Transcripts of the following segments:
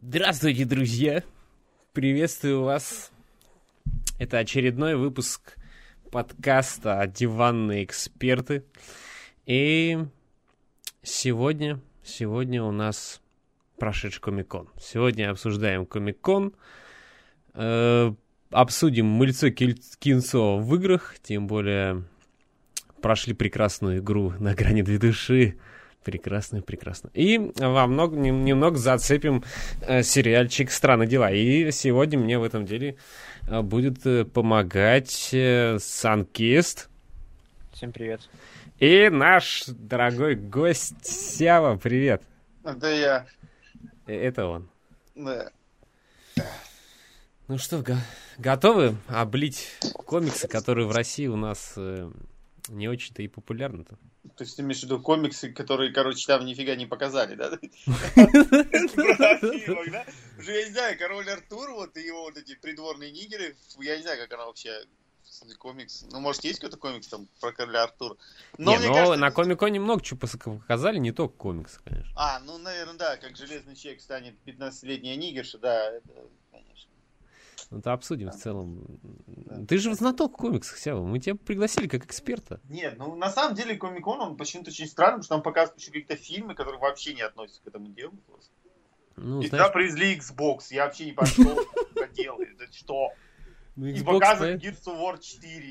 Здравствуйте, друзья! Приветствую вас. Это очередной выпуск подкаста «Диванные эксперты». И сегодня, сегодня у нас прошедший Комикон. Сегодня обсуждаем Комикон. Э, обсудим мыльцо кинцо в играх, тем более прошли прекрасную игру на грани две души. Прекрасно, прекрасно. И во много, немного зацепим э, сериальчик «Страны дела». И сегодня мне в этом деле э, будет э, помогать э, Санкист. Всем привет. И наш дорогой гость Сява, привет. Это я. Это он. Да. Ну что, го- готовы облить комиксы, которые в России у нас э, не очень-то и популярны-то? То есть ты имеешь в виду комиксы, которые, короче, там нифига не показали, да? Уже я не знаю, Король Артур, вот и его вот эти придворные нигеры, я не знаю, как она вообще комикс. Ну, может, есть какой-то комикс там про Короля Артура? Но, не, но кажется, на Комиконе много чего показали, не только комиксы, конечно. А, ну, наверное, да, как Железный Человек станет 15-летняя нигерша, да, это обсудим в целом. Ты же знаток комиксов, Сява. Мы тебя пригласили как эксперта. Нет, ну, на самом деле, Комикон, он почему-то очень странный, потому что там показывают еще какие-то фильмы, которые вообще не относятся к этому делу. просто. Ну, И знаешь, туда привезли Xbox, я вообще не понял, что это делает, что? ну, И показывают Gears of War 4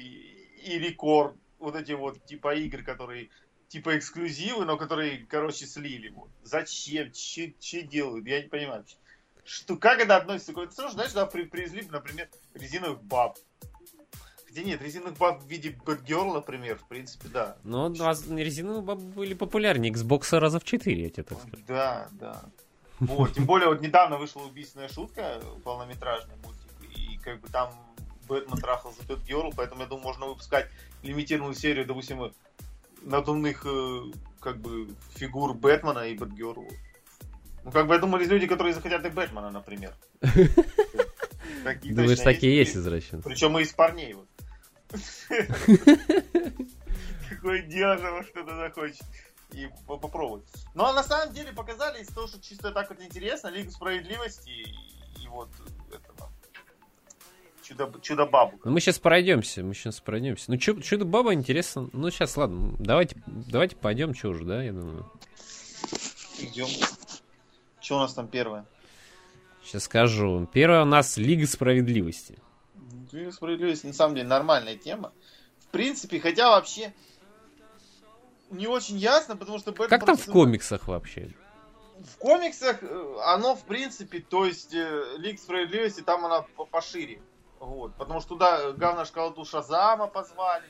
и Рекорд, вот эти вот типа игры, которые типа эксклюзивы, но которые, короче, слили. Вот. Зачем? Че, че делают? Я не понимаю. Что, как это относится к... Это все равно, знаешь, да, при, привезли, например, резиновых баб. Где нет, резиновых баб в виде Бэтгерл, например, в принципе, да. Ну, воз- резиновые бабы были популярнее Xbox раза в 4, я тебе так скажу. Да, да. Вот, тем более, вот недавно вышла убийственная шутка, полнометражный мультик, и как бы там Бэтмен трахался с Бэтгерл, поэтому, я думаю, можно выпускать лимитированную серию, допустим, надувных, э, как бы, фигур Бэтмена и Бэтгерл. Ну, как бы, я думаю, есть люди, которые захотят и Бэтмена, например. Думаешь, такие есть извращенцы? Причем и из парней, дело, что что-то захочет. И по- попробовать. Ну, а на самом деле показали из того, что чисто так вот интересно, Лигу Справедливости и, вот этого чудо, чудо-бабу. Ну, мы сейчас пройдемся, мы сейчас пройдемся. Ну, чё- чудо баба интересно. Ну, сейчас, ладно, давайте, давайте пойдем, что уже, да, я думаю. Идем. Что у нас там первое? Сейчас скажу. Первое у нас Лига Справедливости. Лига Справедливости на самом деле нормальная тема. В принципе, хотя вообще не очень ясно, потому что Бэтмен Как там в комиксах вообще? В комиксах э, оно, в принципе, то есть э, Лига Справедливости, там она по- пошире. Вот, потому что туда говно шкалоту Шазама позвали.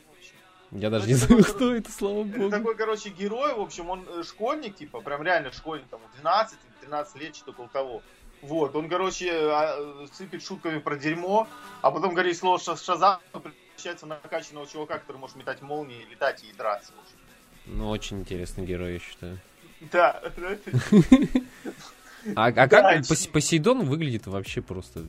Я даже Ну, не знаю, кто это, слава Это богу. такой, короче, герой, в общем, он э, школьник, типа, прям реально школьник, там, 12 13 лет, что-то около того. Вот, он, короче, а, сыпет шутками про дерьмо, а потом говорит слово ша- Шазам, превращается в накачанного чувака, который может метать молнии, летать и драться. Ну, очень интересный герой, я считаю. Да, А, а как Посейдон выглядит вообще просто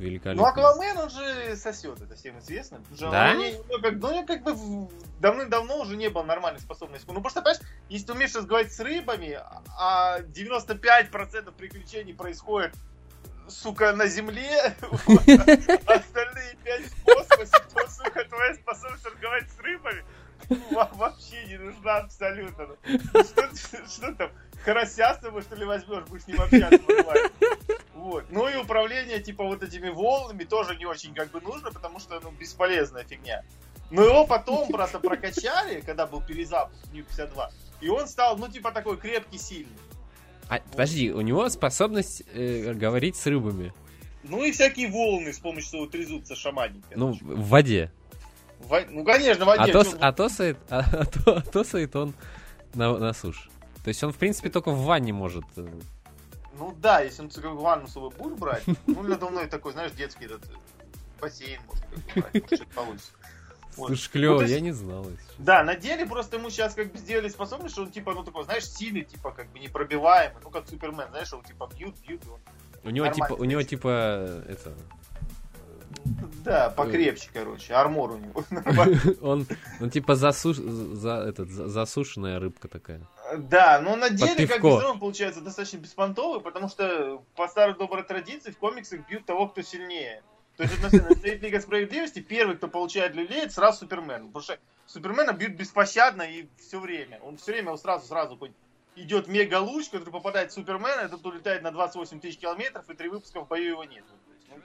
Ну, великолепно? Аквамен, он же сосет, это всем известно. Да? он ну, как, ну, как бы давным-давно уже не было нормальной способности. Ну, потому что, понимаешь, если ты умеешь разговаривать с рыбами, а 95% приключений происходит, сука, на земле, остальные 5 в космосе, то, сука, твоя способность разговаривать с рыбами во- вообще не нужна абсолютно. Ну, Что, что там, тобой, что ли, возьмешь, будешь с ним общаться. Вот. Ну и управление, типа, вот этими волнами тоже не очень как бы нужно, потому что, ну, бесполезная фигня. Но его потом просто прокачали, когда был перезапуск New 52, и он стал, ну, типа, такой крепкий, сильный. А, подожди, у него способность э, говорить с рыбами. Ну и всякие волны, с помощью чего трезутся шаманики. Ну, в воде. Во- ну, конечно, в воде. то, чё, а, а, а то- а тосает он на, на суше. То есть он, в принципе, только в ванне может. э, Ну да, если он как ванну с собой будешь брать, ну, надо такой, знаешь, детский этот э, бассейн, может, как брать, может, что-то получится. Вот. Слушай, клево, Ну, есть- я не знал. если. Да, на деле просто ему сейчас как бы сделали способность, что он типа, ну такой, знаешь, сильный, типа, как бы непробиваемый, ну как Супермен, знаешь, его типа бьют, бьют, и он... У него типа, у него в типа, это, Да, покрепче, короче, армор у него. он, он типа засуш, за, этот, за- засушенная рыбка такая. Да, но на деле, как бы, он получается достаточно беспонтовый, потому что по старой доброй традиции в комиксах бьют того, кто сильнее. То есть, на стоит Лига Справедливости, первый, кто получает люлей, это сразу Супермен. Потому что Супермена бьют беспощадно и все время. Он все время вот сразу, сразу хоть идет мега луч, который попадает в Супермена, этот улетает на 28 тысяч километров, и три выпуска в бою его нет.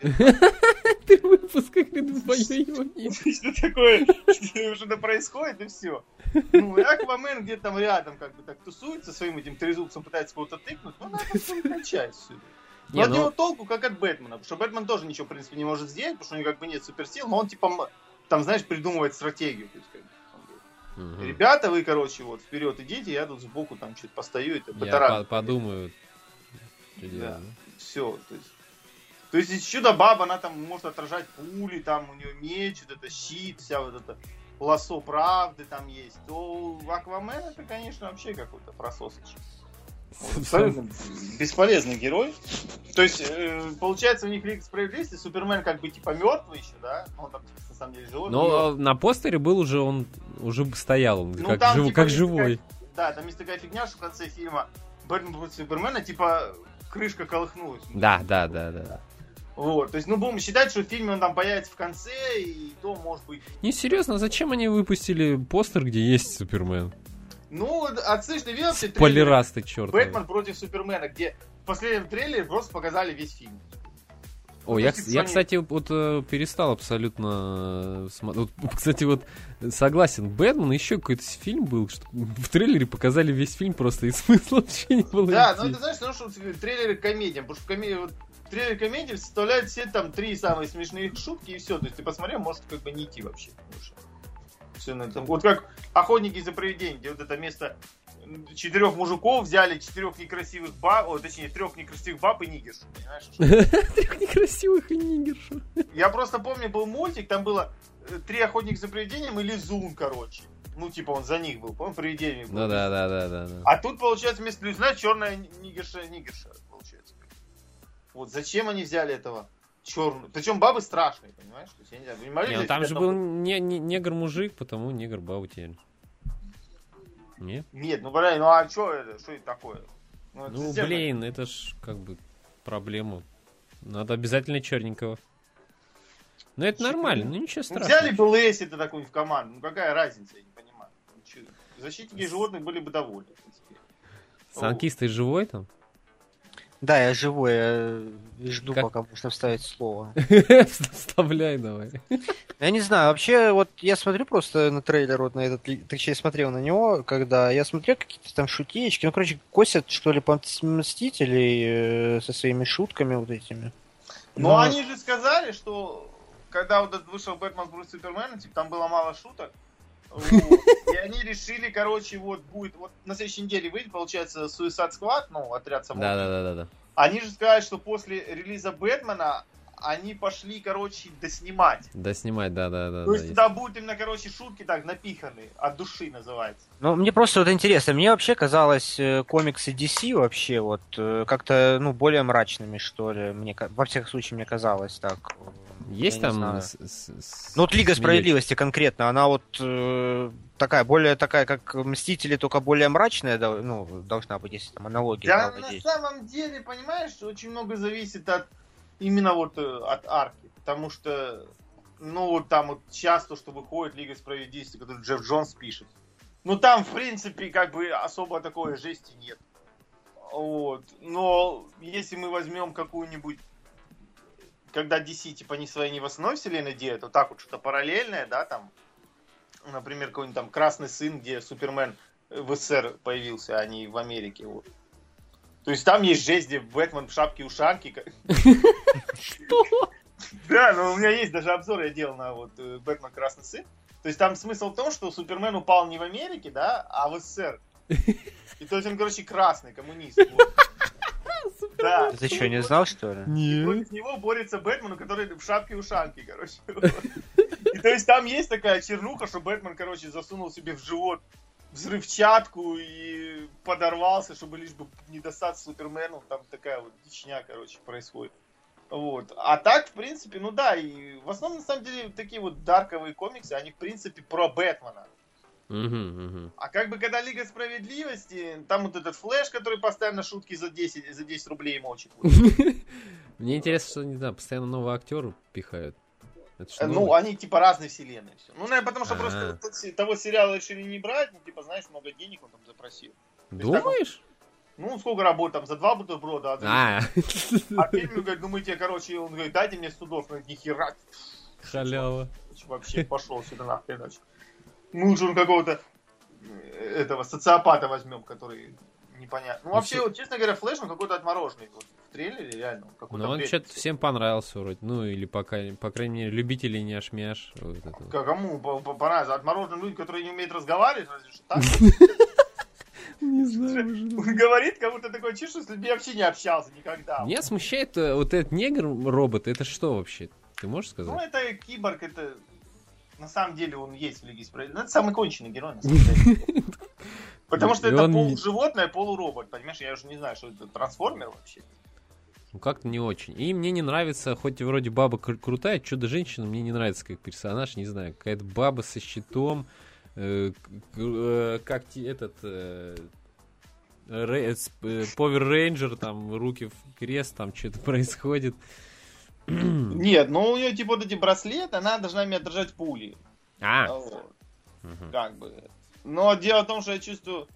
Ты выпуска его нет. Что такое, что-то происходит, и все. Ну, Аквамен где-то там рядом как бы так тусуется своим этим трезубцем, пытается кого-то тыкнуть, ну, надо все кончать всюду. Не, Но от ну- него толку, как от Бэтмена, потому что Бэтмен тоже ничего, в принципе, не может сделать, потому что у него как бы нет суперсил, но он, типа, там, знаешь, придумывает стратегию. То есть, как Мгм. Ребята, вы, короче, вот, вперед идите, я тут сбоку там что-то постою, это Я по- подумаю. Да. Все, то есть... То есть, если чудо-баба, она там может отражать пули, там у нее меч, вот это щит, вся вот это лосо правды там есть, то Аквамен это, конечно, вообще какой-то прососыч. Вот, абсолютно бесполезный герой. То есть, э, получается, у них Лига Справедливости, Супермен как бы типа мертвый еще, да? Он там на самом деле живой. Но э, на постере был уже он уже стоял, он Ну, как, там, жив- типа, как живой. такая- Да, там есть такая фигня, что в конце фильма Бэтмен против Супермена, типа, крышка колыхнулась. Да, да, да, да. Вот, то есть, ну, будем считать, что в фильме он там появится в конце, и то, может быть... Не, серьезно, зачем они выпустили постер, где есть Супермен? Ну, а слышь, ты видел все трейлеры Полирасты, черт. Бэтмен против Супермена, где в последнем трейлере просто показали весь фильм. О, я, Ну, я, они- кстати, вот э, перестал абсолютно смотреть. кстати, вот согласен, Бэтмен еще какой-то фильм был, что в трейлере показали весь фильм просто и смысла вообще не было. Да, идти. ну ты знаешь, потому что трейлеры комедиям, потому что комедия, вот, трейлер комедии составляет все там три самые смешные шутки и все. То есть ты посмотрел, может как бы не идти вообще. всё на этом. Вот как охотники за привидениями, где вот это место четырех мужиков взяли, четырех некрасивых баб, о, точнее, трех некрасивых баб и понимаешь? Трех некрасивых и нигершу. Я просто помню, был мультик, там было э, три охотника за привидением или Зун, короче. Ну, типа он за них был, по-моему, привидение было. Ну да, да, да, да. да. А тут, получается, вместо Люзна черная нигерша, нигерша. Вот зачем они взяли этого черную? Причем бабы страшные, понимаешь? То есть, я не знаю, вы не Не, ну там же был не, не- негр-мужик, потому негр бабу теперь. Не? Нет, ну, блин, ну а что это? Что это такое? это Ну, блин, это ж как бы проблема. Надо обязательно черненького. Ну, это нормально, ну ничего Ну, страшного. взяли бы Лэйси то такой в команду. Ну, какая разница, я не понимаю. Ну? Защитники животных были бы довольны, в принципе. Санкист, ты живой там? Да, я живой, я жду, Как- пока можно вставить слово. Вставляй давай. Я не знаю, вообще, вот я смотрю просто на трейлер, вот на этот, ли- точнее, я смотрел на него, когда я смотрел какие-то там шутеечки, ну, короче, косят, что ли, по Мстителей э, со своими шутками вот этими. Но Но- они же сказали, что когда вот этот вышел Бэтмен против Супермена, типа там было мало шуток. Вот. И они решили, короче, вот будет, вот на следующей неделе выйдет, получается, Suicide Squad, ну, отряд самого. Да, да, да, да, да. Они же сказали, что после релиза Бэтмена они пошли, короче, доснимать. Да, снимать, да, да, да. То да, есть есть. туда будут именно, короче, шутки так напиханы, от души называется. Ну, мне просто вот интересно, мне вообще казалось э, комиксы DC вообще вот э, как-то, ну, более мрачными, что ли, мне, во всяком случае, мне казалось так. Есть я там... знаю. с- с- с- Ну, вот Лига? Справедливости конкретно, она вот э, такая, более такая, как Мстители, только более мрачная, ну, должна быть, если там аналогия Да, на самом деле, понимаешь, очень много зависит от именно вот э, от арки, потому что, ну, вот там вот сейчас то, что выходит Лига Справедливости, который Джефф Джонс пишет, ну, там, в принципе, как бы особо такой жести нет. Вот. Но если мы возьмем какую-нибудь когда DC, типа, не своей, не в основной вселенной делают, вот так вот что-то параллельное, да, там, например, какой-нибудь там Красный Сын, где Супермен в СССР появился, а не в Америке, вот. То есть там есть жесть, где Бэтмен в шапке-ушанке. Что? Да, но у меня есть даже обзор, я делал на вот э, Бэтмен Красный Сын. То есть там смысл в том, что Супермен упал не в Америке, да, а в СССР. И то есть он, короче, красный, коммунист. вот. Да. Ты что, не знал, что ли? Нет. Против него борется Бэтмен, который в шапке-ушанке, короче. И то есть там есть такая чернуха, что Бэтмен, короче, засунул себе в живот взрывчатку и подорвался, чтобы лишь бы не достаться Супермену. Там такая вот дичня, короче, происходит. Вот. А так, в принципе, ну да, и в основном, на самом деле, такие вот дарковые комиксы, они, в принципе, про Бэтмена. Мгм, мгм. А как бы когда Лига Справедливости, там вот этот флэш, который постоянно шутки за 10, за 10 рублей мочит. Мне интересно, что, не знаю, постоянно новые актеры пихают. Ну, они типа разные вселенные. Все. Ну, наверное, потому что А. просто того сериала решили не брать, ну, типа, знаешь, много денег он там запросил. Думаешь? Ну, сколько работ там, за два бутерброда, а А, А фильм говорит, ну мы тебе, короче, он говорит, дайте мне судов, ну нихера, халява. Вообще пошел сюда нахрен. Мы лучше он какого-то э, этого социопата возьмем, который непонятно. Ну, Ну, вообще, вот, честно говоря, Флэш, он какой-то отмороженный. Вот, в трейлере реально. он Ну, он что-то всем понравился вроде. Ну, или пока, по крайней мере, любители. Вот это вот. К- Кому по- по- понравится? Отмороженным людям, которые не умеют разговаривать, разве что так? Не знаю Он говорит, как будто чувство, что с людьми вообще не общался никогда. Меня смущает э, вот этот негр-робот. Это что вообще? Ты можешь Ну, сказать? это киборг, это... На самом деле он есть в Лиге Справедливости. Это самый конченый герой, на самом деле. Потому что это полуживотное, полуробот. Понимаешь, я уже не знаю, что это трансформер вообще. Ну, как-то не очень. И мне не нравится, хоть и вроде баба кру- крутая, чудо-женщина, мне не нравится как персонаж, не знаю. Какая-то баба со щитом, э, э, как этот... э, э, сп- э, там руки в крест, там что-то происходит. Нет, ну у нее типа вот эти браслеты, она должна меня держать пули. А, Вот, мгм. как бы. Но дело в том, что я чувствую,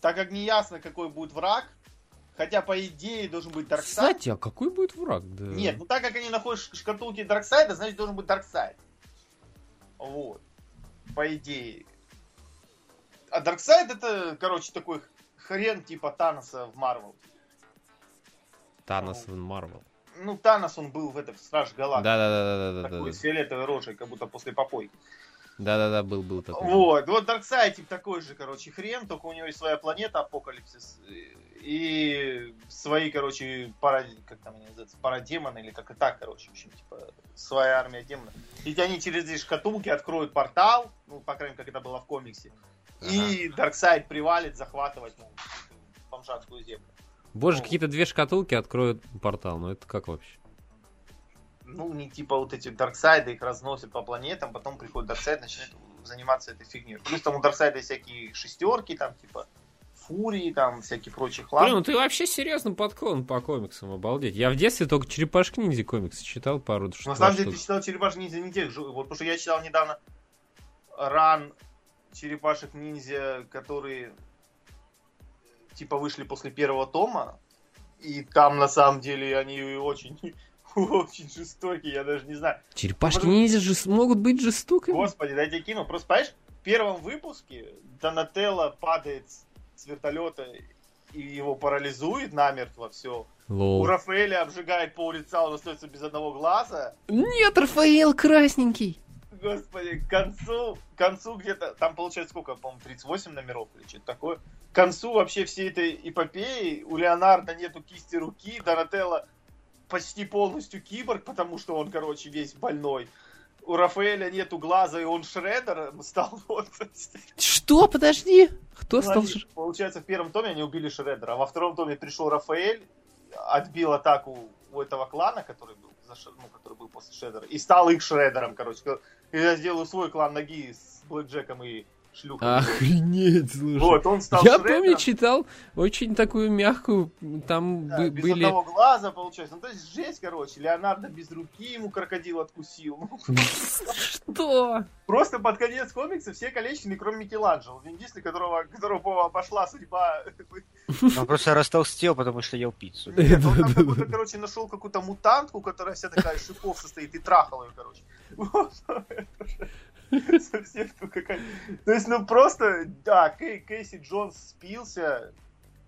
так как не ясно, какой будет враг, хотя по идее должен быть Дарксайд. Кстати, а какой будет враг? Да. Нет, ну так как они находят шкатулки Дарксайда, значит должен быть Дарксайд. Вот. По идее. А Дарксайд это, короче, такой хрен типа Таноса в Марвел. Танос в Марвел. Ну, Танос он был в этом Страж Галактики. Да-да-да-да-да. Такой с фиолетовой рожей, как будто после попойки. Да-да-да, был, был такой. Вот, вот Дарксайд типа такой же, короче, хрен, только у него есть своя планета Апокалипсис и свои, короче, пара... как там они называются, парадемоны или как и так, короче, в общем, типа, своя армия демонов. И они через эти шкатулки откроют портал, ну, по крайней мере, как это было в комиксе, и Дарксайд привалит захватывать, ну, бомжатскую землю. Боже, какие-то две шкатулки откроют портал. Ну это как вообще? Ну, не типа вот эти Дарксайды их разносят по планетам, потом приходит Дарксайд, начинает заниматься этой фигней. Плюс там у Дарксайда всякие шестерки, там, типа, Фурии, там, всякий прочий хлам. Блин, ну ты вообще серьезно подклон по комиксам, обалдеть. Я в детстве только Черепашки ниндзя комиксы читал пару На штук. самом деле, ты читал черепашек ниндзя не тех же. Вот потому что я читал недавно ран черепашек ниндзя, которые типа вышли после первого тома. И там на самом деле они очень очень жестокие, я даже не знаю. Черепашки Потому- ниндзя же могут быть жестокими. Господи, дайте кину. Просто, понимаешь, в первом выпуске Донателло падает с- вертолета и его парализует намертво все. У Лол. Рафаэля обжигает пол лица, он остается без одного глаза. Нет, Рафаэл красненький. Господи, к концу, к концу где-то, там получается сколько, по-моему, 38 номеров или что-то такое. К концу вообще всей этой эпопеи у Леонардо нету кисти руки, Донателло почти полностью киборг, потому что он, короче, весь больной. У Рафаэля нету глаза, и он Шреддер стал вот. Что? Подожди. Кто Ну, стал... они, Получается, в первом томе они убили Шреддера, а во втором томе пришел Рафаэль, отбил атаку у этого клана, который был, за Ш- ну, который был после Шреддера, и стал их Шреддером, короче. Сказал, Я сделаю свой клан ноги с Блэк Джеком и шлюхой. Охренеть, слушай. Вот, он стал Я Шреддером. помню, читал очень такую мягкую, там Да, бы- без были... одного глаза, получается. Ну, то есть жесть, короче. Леонардо без руки ему крокодил откусил. Что? Просто под конец комикса все калечены, кроме Микеланджело. Единственный, которого, которого пошла судьба. Он просто растолстел, потому что ел пиццу. Нет, он там короче, нашел какую-то мутантку, которая вся такая из шипов состоит, и трахал ее, короче. Совсем ну какая То есть, ну просто, да, Кей- Кейси Джонс спился,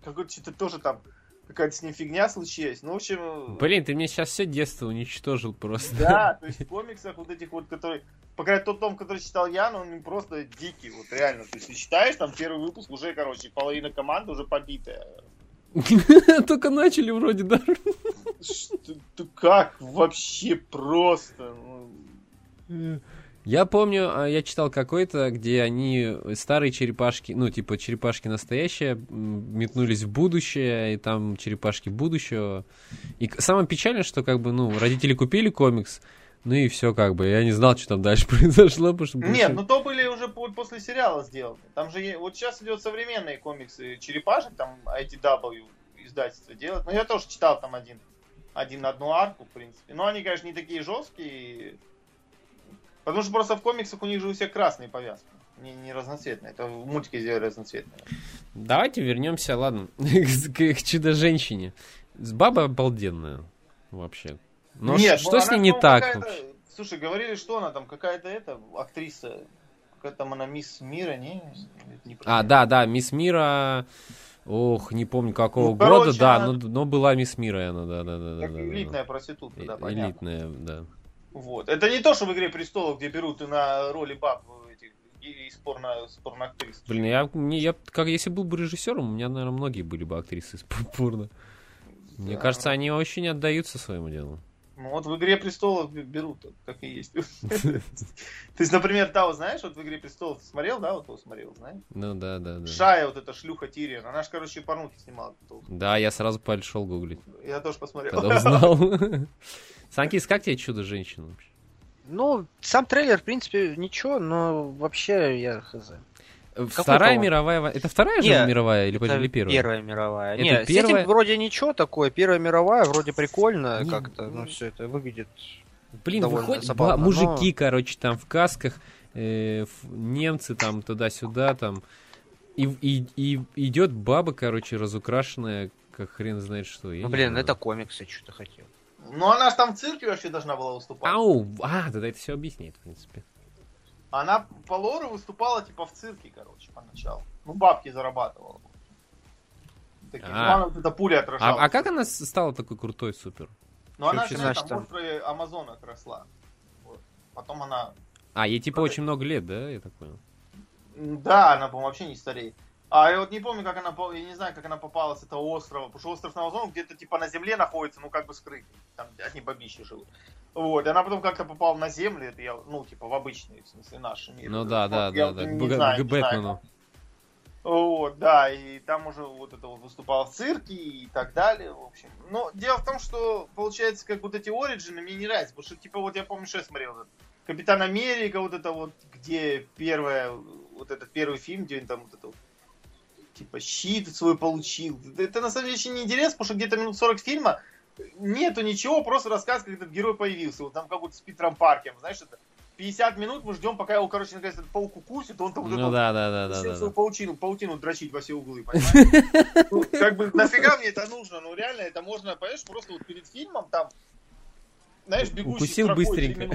какой-то что-то тоже там, какая-то с ним фигня случилась. Ну, в общем... Блин, ты мне сейчас все детство уничтожил просто. Да, то есть в комиксах вот этих вот, которые... По крайней мере, тот том, который читал я, ну, он просто дикий, вот реально. То есть ты читаешь, там первый выпуск уже, короче, половина команды уже побитая. Только начали вроде, да? Что, как вообще просто? Ну. Я помню, а, я читал какой-то, где они старые черепашки, ну, типа черепашки настоящие, метнулись в будущее, и там черепашки будущего. И самое печальное, что как бы, ну, родители купили комикс, Ну и все как бы. Я не знал, что там дальше произошло, потому что... Нет, ну то были уже по- после сериала сделаны. Там же вот сейчас идет современные комиксы Черепашек, там IDW издательство делает. Но я тоже читал там один, один на одну арку, в принципе. Но они, конечно, не такие жесткие. Потому что просто в комиксах у них же у всех красные повязки. Не, не разноцветные. Это в мультике сделали разноцветные. Давайте вернемся, ладно, к, к чудо-женщине. С баба обалденная вообще. Но Нет, что ну, с ней не по-моему, так вообще? Слушай, говорили, что она там, какая-то эта актриса, какая там она мисс мира, не? не А, да, да, Мисс Мира... Ох, не помню какого Ну, года, короче, да, она- но, но была Мисс Мира, она, да, да, да, Как да, элитная да. проститутка, да, понятно. Элитная, да. Вот. Это не то, что в «Игре престолов», где берут и на роли баб этих и из порно, с порноактрис. Блин, я, мне, я, как если был бы режиссером, у меня, наверное, многие были бы актрисы из порно. Мне Да. кажется, они очень отдаются своему делу. Ну вот в «Игре престолов» берут, как и есть. То есть, например, Тау, знаешь, вот в «Игре престолов» смотрел, да, вот его смотрел, знаешь? Ну да, да, да. Шая, вот эта шлюха Тирион, она же, короче, порнухи снимала. Да, я сразу пошел гуглить, Я тоже посмотрел. когда узнал. Санкис, как тебе чудо-женщина вообще? Ну, сам трейлер, в принципе, ничего, но вообще я хз. Вторая по-моему? мировая война. Это вторая же Не, мировая или, Это или первая? Первая мировая. Это Нет, с первая? этим вроде ничего такое. Первая мировая, вроде прикольно Не, как-то. ну, все это выглядит. Блин, выходят забавно, ба- но- мужики, короче, там в касках, э, ф- немцы там туда-сюда, там. И, и, и идет баба, короче, разукрашенная, как хрен знает что. я Ну, блин, это комиксы, что ты хотел. Ну она же там в цирке вообще должна была выступать. Ау, а, тогда это все объясняет, в принципе. Она по лору выступала типа в цирке, короче, поначалу. Ну, бабки зарабатывала. Такие. А. Ну, она вот эта пуля отражала. А, а как она стала такой крутой супер? Ну, она вообще же значит, там острове Амазонок росла. Вот. Потом она... А, ей типа очень много лет, да, я так понял? Да, она, по-моему, вообще не стареет. А я вот не помню, как она, я не знаю, как она попала с этого острова, потому что остров Амазонок где-то типа на земле находится, ну как бы скрытый, там одни бабищи живут. Вот, и она потом как-то попала на землю, это я, ну типа в обычный, в смысле, наш мир. Ну да, Вот, да, я да, да, вот к не Б- знаю, к Бэтмену. Вот, да, и там уже вот это вот выступала в цирке и так далее, в общем. Но дело в том, что, получается, как вот эти оригины мне не нравятся, потому что, типа, вот я помню, что я смотрел, этот Капитан Америка, вот это вот, где первая, вот этот первый фильм, где он там вот это вот, типа, щит свой получил. Это на самом деле очень неинтересно, потому что где-то минут 40 фильма нету ничего, просто рассказ, как этот герой появился. Вот там как вот с Питером Паркером, знаешь, это 50 минут мы ждем, пока его, короче, наконец этот паук укусит, он там вот Ну вот да, да, да, да, да, паутину, паутину дрочить во все углы, понимаешь? Ну, как бы, нафига мне это нужно? Ну, реально, это можно, понимаешь, просто вот перед фильмом там, знаешь, бегущий Укусил быстренько.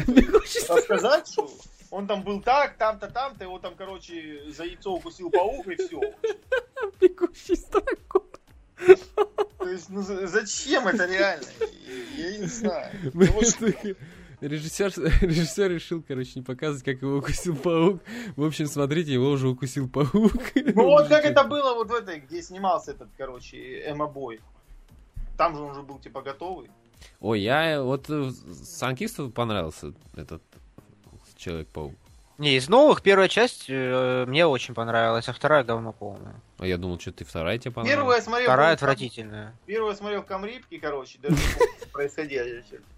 рассказать, что он там был так, там-то, там-то, его там, короче, за яйцо укусил паук, и все. Бегущий строкой. То есть, ну, за- зачем это реально? Я не знаю. Ну, Режиссер, режиссер решил, короче, не показывать, как его укусил паук. В общем, смотрите, его уже укусил паук. Ну вот как это было вот в этой, где снимался этот, короче, Эмма Бой. Там же он уже был типа готовый. Ой, я вот э, Санкисту понравился этот Человек-паук. Не, из новых первая часть э, мне очень понравилась, а вторая говно полная. А я думал, что ты вторая тебе понравилась. Первую я смотрел... Вторая был- отвратительная. Первую я смотрел в Камрипке, короче, даже происходило.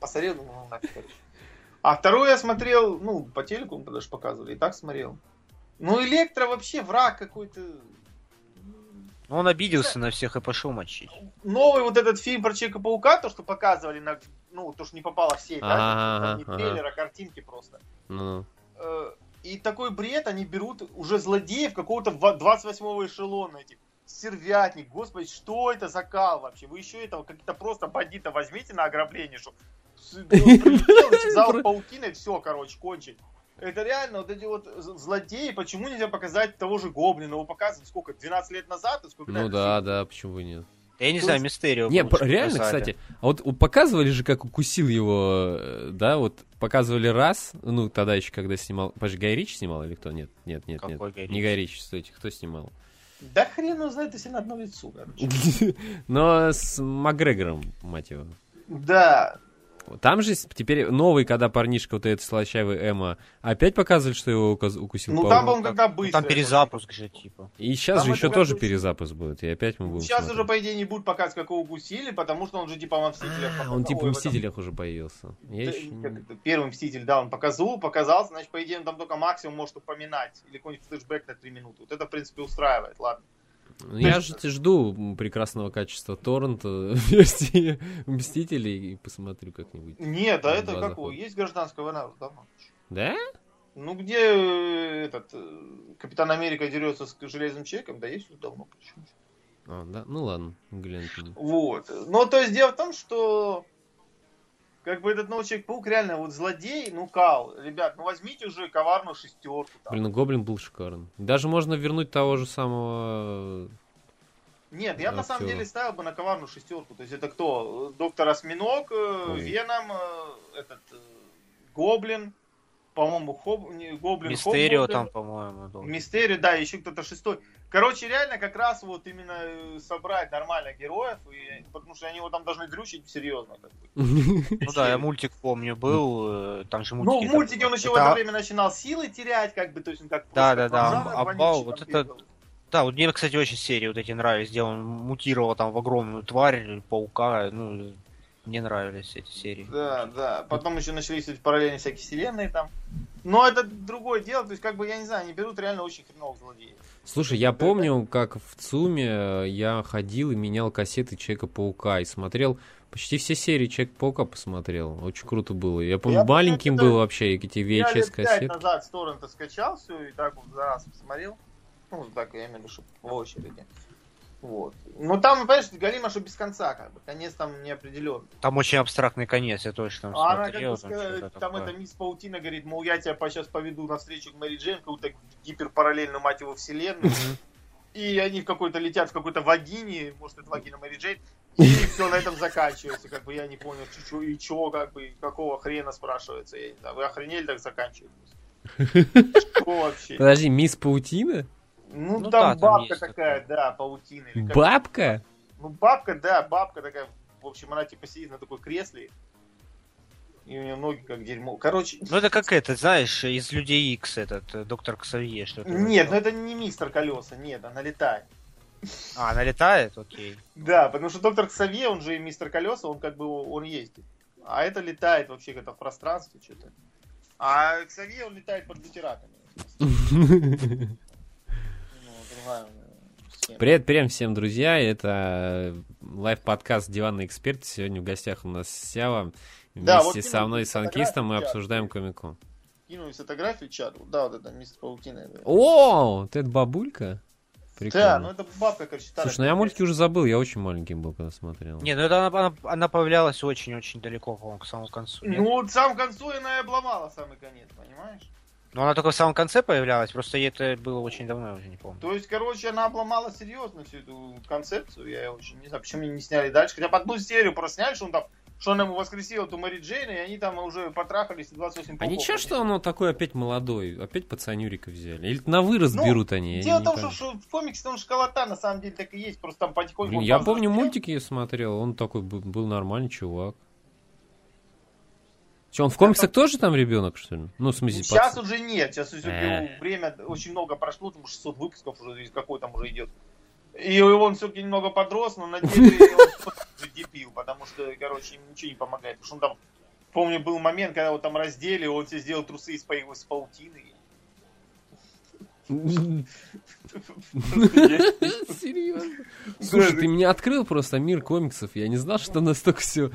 Посмотрел, думал, ну нафиг, короче. А вторую я смотрел, ну, по телеку мы даже показывали, и так смотрел. Ну, Электро вообще враг какой-то. Ну, Он обиделся на всех и пошел мочить. Новый вот этот фильм про Человека-паука, то, что показывали на... Ну, то, что не попало в сеть, да? Не ага, трейлер, а картинки просто. Ну, Э, И такой бред, они берут уже злодеев какого-то ва- 28-го эшелона этих. Сервятник, господи, что это за кал вообще? Вы еще этого как-то просто бандита возьмите на ограбление, что связал паутиной, все, короче, кончить. Это реально вот эти вот злодеи, почему нельзя показать того же Гоблина? Его показывали сколько, 12 лет назад? И сколько ну да, да, почему бы нет. Я не То знаю, Мистерио. Не, реально, показали. кстати, а вот показывали же, как укусил его, э, да, вот показывали раз, ну, тогда еще, когда снимал, подожди, Гай Ричи снимал или кто? Нет, нет, нет, нет. Какой Гай Не Ричи? Гай Ричи, стойте, кто снимал? Да хрен его знает, если на одно лицо, короче. Но с Макгрегором, мать его. Да. Там же теперь новый, когда парнишка вот этот слащавый Эмма, опять показывали, что его укусил Ну паук. там, когда Ну, быстро. Там перезапуск же, типа. И сейчас Там же еще тоже как бы- перезапуск будет, и опять мы будем Сейчас смотреть. уже, по идее, не будут показывать, как его укусили, потому что он же типа во Мстителях. А, показал. он типа в Мстителях уже появился. Я Да, еще как Первый Мститель, да, он показал, показался, значит, по идее, он там только максимум может упоминать. Или какой-нибудь флешбэк на 3 минуты. Вот это, в принципе, устраивает, ладно. Ну, Я же жду прекрасного качества торрента версии Мстителей и посмотрю как-нибудь. Нет, да Ну, это как есть гражданская война давно. Да? Ну, где э, этот э, Капитан Америка дерется с железным человеком, да есть уже давно. Почему? А, да? Ну ладно, глянь. Вот. Но то есть дело в том, что как бы этот новый Человек-паук реально вот злодей, ну кал, ребят, ну возьмите уже коварную шестерку. Там. Блин, ну Гоблин был шикарен. Даже можно вернуть того же самого... Нет, я бы на самом актера. деле ставил бы на коварную шестерку. То есть это кто? Доктор Осьминог, э, Ой. Веном, э, этот э, Гоблин, по-моему, Хоб... не, Гоблин, Мистерио Хоб-Гоблин. там, по-моему, должен. Мистерио, да, еще кто-то шестой. Короче, реально как раз вот именно э, собрать нормальных героев, и, потому что они его там должны дрючить серьезно. Как бы. Ну да, я мультик помню, был, э, там же мультики. Ну, в мультике он еще в Это- это время начинал силы терять, как бы, то есть он как Да, да, да, там вот это-. Да, вот мне, кстати, очень серии вот эти нравились, где он мутировал там в огромную тварь, паука, ну, мне нравились эти серии. Да, да. Потом еще начались эти параллельные всякие вселенные там. Но это другое дело, то есть, как бы, я не знаю, они берут реально очень хреновых злодеев. Слушай, я помню, как в ЦУМе я ходил и менял кассеты Человека-паука и смотрел почти все серии Человека-паука посмотрел. Очень круто было. Я помню, Я маленьким это- был вообще эти Я лет пять VHS-кассеты. назад с торрента скачал все и так вот за раз посмотрел. Ну, так я имею в виду, что в очереди. Вот. Ну там, понимаешь, Галима, что без конца, как бы. Конец там не определен. Там очень абстрактный конец, я точно там А она как смотрел. бы там там такое. эта мисс Паутина говорит, мол, я тебя сейчас поведу навстречу к Мэри Джейн, какую-то гиперпараллельную, мать его, вселенную. И они в какой-то летят в какой-то вагине, может, это вагина Мэри Джейн, и все на этом заканчивается. Как бы я не понял, чё- и чего, как бы, какого хрена спрашивается. Я не знаю, вы охренели так заканчивать? Что вообще? Подожди, Мисс Паутина? Ну, Ну там да, там бабка есть такая, такое. да, паутина. или Бабка? Ну, бабка, да, бабка такая. В общем, она типа сидит на такой кресле. И у нее ноги как дерьмо. Короче, Ну это как это, знаешь, из Людей Икс этот, э, доктор Ксавье, что-то. нет, ну это не мистер колеса, нет, она летает. А, она летает? Окей. Да, потому что доктор Ксавье, он же и мистер колеса, он как бы он ездит. А это летает вообще где-то в пространстве что-то. А Ксавье, он летает под бутератами. Э, схема. Привет, привет всем, друзья. Это лайв-подкаст «Диванный эксперт». Сегодня в гостях у нас Сява. Да, Вместе вот со мной и с Анкистом мы обсуждаем комику. Кинули фотографию чату. Да, вот это мистер Паутина. да. О, вот это бабулька? Да, Прикольно. ну это бабка, короче, старая. Слушай, ну я мультики уже забыл, я очень маленьким был, когда смотрел. Не, ну это она, она, она появлялась очень-очень далеко, по-моему, к самому концу. нет? Ну, вот в самом концу она и обломала самый конец, понимаешь? Но она только в самом конце появлялась, просто ей это было очень давно, я уже не помню. То есть, короче, она обломала серьезно всю эту концепцию. Я очень не знаю, почему они не сняли дальше. Хотя бы одну серию просняли, что он там, что она ему воскресила эту Мэри Джейн, и они там уже потрахались и 28 А ничего, что подняли. он такой опять молодой, опять пацанюрика взяли? Или на вырост Ну, берут они? Дело в том, что, что в комиксе он школота на самом деле так и есть, просто там потихоньку... Блин, он я помню мультики я смотрел, он такой был, был нормальный чувак. Че, он в комиксах тоже там ребенок, что ли? Ну, в смысле, Сейчас пацан. уже нет, сейчас уже Э. время очень много прошло, там 600 выпусков уже, какой там уже идет. И он все-таки немного подрос, но на деле он уже дебил, потому что, короче, ему ничего не помогает. Потому что он там, помню, был момент, когда его там раздели, он себе сделал трусы из, из паутины. Серьезно? Слушай, ты меня открыл просто мир комиксов. Я не знал, что настолько все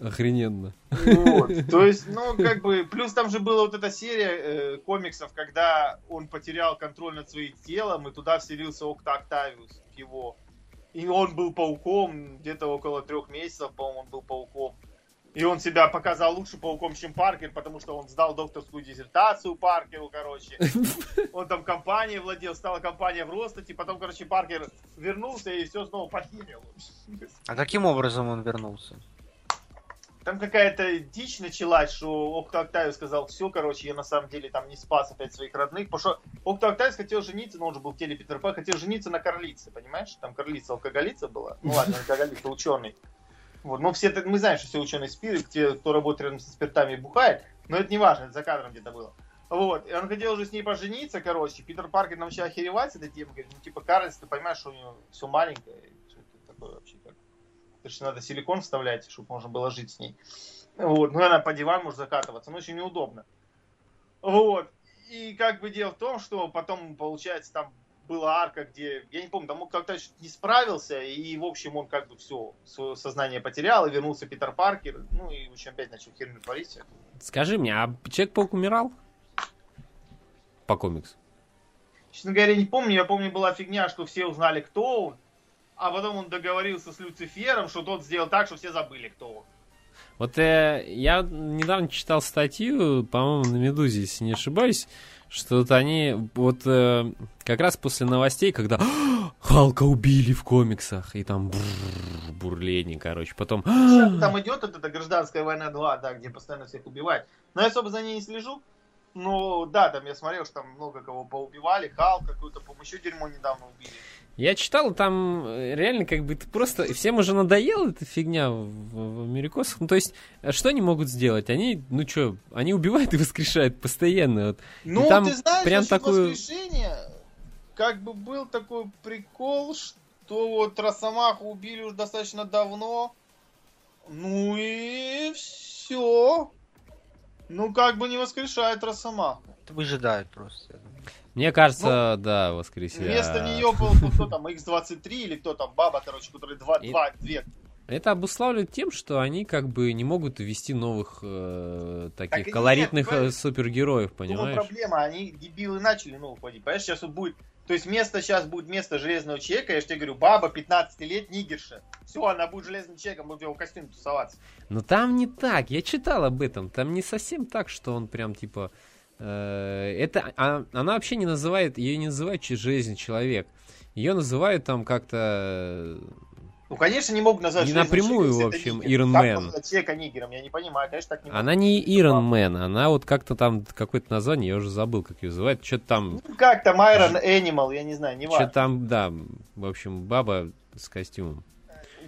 охрененно. Вот. То есть, ну, как бы, плюс там же была вот эта серия э, комиксов, когда он потерял контроль над своим телом, и туда вселился Окта Октавиус его. И он был пауком, где-то около трех месяцев, по-моему, он был пауком. И он себя показал лучше пауком, чем Паркер, потому что он сдал докторскую диссертацию Паркеру, короче. Он там компанией владел, стала компания в ростате, потом, короче, Паркер вернулся и все снова подъехал. А каким образом он вернулся? Там какая-то дичь началась, что Окта Октавиус сказал, все, короче, я на самом деле там не спас опять своих родных, потому что Окта Октавиус хотел жениться, но он же был в теле Питер Пэ, хотел жениться на Карлице, понимаешь? Там Карлица алкоголица была. Ну ладно, алкоголица, ученый. Вот. Но все, мы знаем, что все ученые спирт, те, кто работает рядом со спиртами, бухает. Но это не важно, это за кадром где-то было. Вот, и он хотел уже с ней пожениться, короче. Питер Паркер начал охеревать с этой темой. Говорит, ну, типа, Карлис, ты понимаешь, что у него все маленькое. Что это такое вообще как? То есть надо силикон вставлять, чтобы можно было жить с ней. Вот, ну, она по дивану может закатываться, но очень неудобно. Вот. И как бы дело в том, что потом, получается, там была арка, где, я не помню, там он как-то не справился, и, в общем, он как бы все, свое сознание потерял, и вернулся Питер Паркер, ну, и, в общем, опять начал херню творить. Скажи мне, а Человек-паук умирал? По комиксу. Честно говоря, не помню, я помню, была фигня, что все узнали, кто он, а потом он договорился с Люцифером, что тот сделал так, что все забыли, кто он. Вот э, я недавно читал статью, по-моему, на Медузе, если не ошибаюсь, что вот они вот э, как раз после новостей, когда Халка убили в комиксах, и там бур, бурление, короче, потом... Там идет вот эта гражданская война 2, да, где постоянно всех убивают. Но я особо за ней не слежу. Ну, да, там я смотрел, что там много кого поубивали, Халк какую-то, по-моему, еще дерьмо недавно убили. Я читал, там э, реально как бы это просто... Всем уже надоела эта фигня в, в Америкосах. Ну, то есть, а что они могут сделать? Они, ну что, они убивают и воскрешают постоянно. Вот. Ну, и там ты знаешь, прям такую... воскрешения, как бы был такой прикол, что вот Росомаху убили уже достаточно давно. Ну и все. Ну, как бы не воскрешает Росомаху. Это выжидают просто. Мне кажется, да, воскресенье. Вместо нее был ну, кто там, X23 или кто там, баба, короче, который 2, И- 2, 2. Это обуславливает тем, что они как бы не могут ввести новых э, таких Так колоритных нет, э, супергероев, понимаешь? проблема, они дебилы начали вводить. Понимаешь, сейчас вот будет, то есть вместо сейчас будет вместо Железного Человека, я же тебе говорю, баба 15 лет, нигерша. Все, она будет Железным Человеком, будет в его костюме тусоваться. Но там не так. Я читал об этом. Там не совсем так, что он прям типа. Э, это а- она вообще не называет, ее не называют железный человек. Ее называют там как-то. Ну, конечно, не могут назвать Не напрямую, в общем, назвать человека нигером, я не понимаю, конечно, так не Она не Man, она вот как-то там какое-то название, я уже забыл, как ее называют. Что-то там, Ну, как там Iron Animal, я не знаю, не важно. там, да, в общем, баба с костюмом.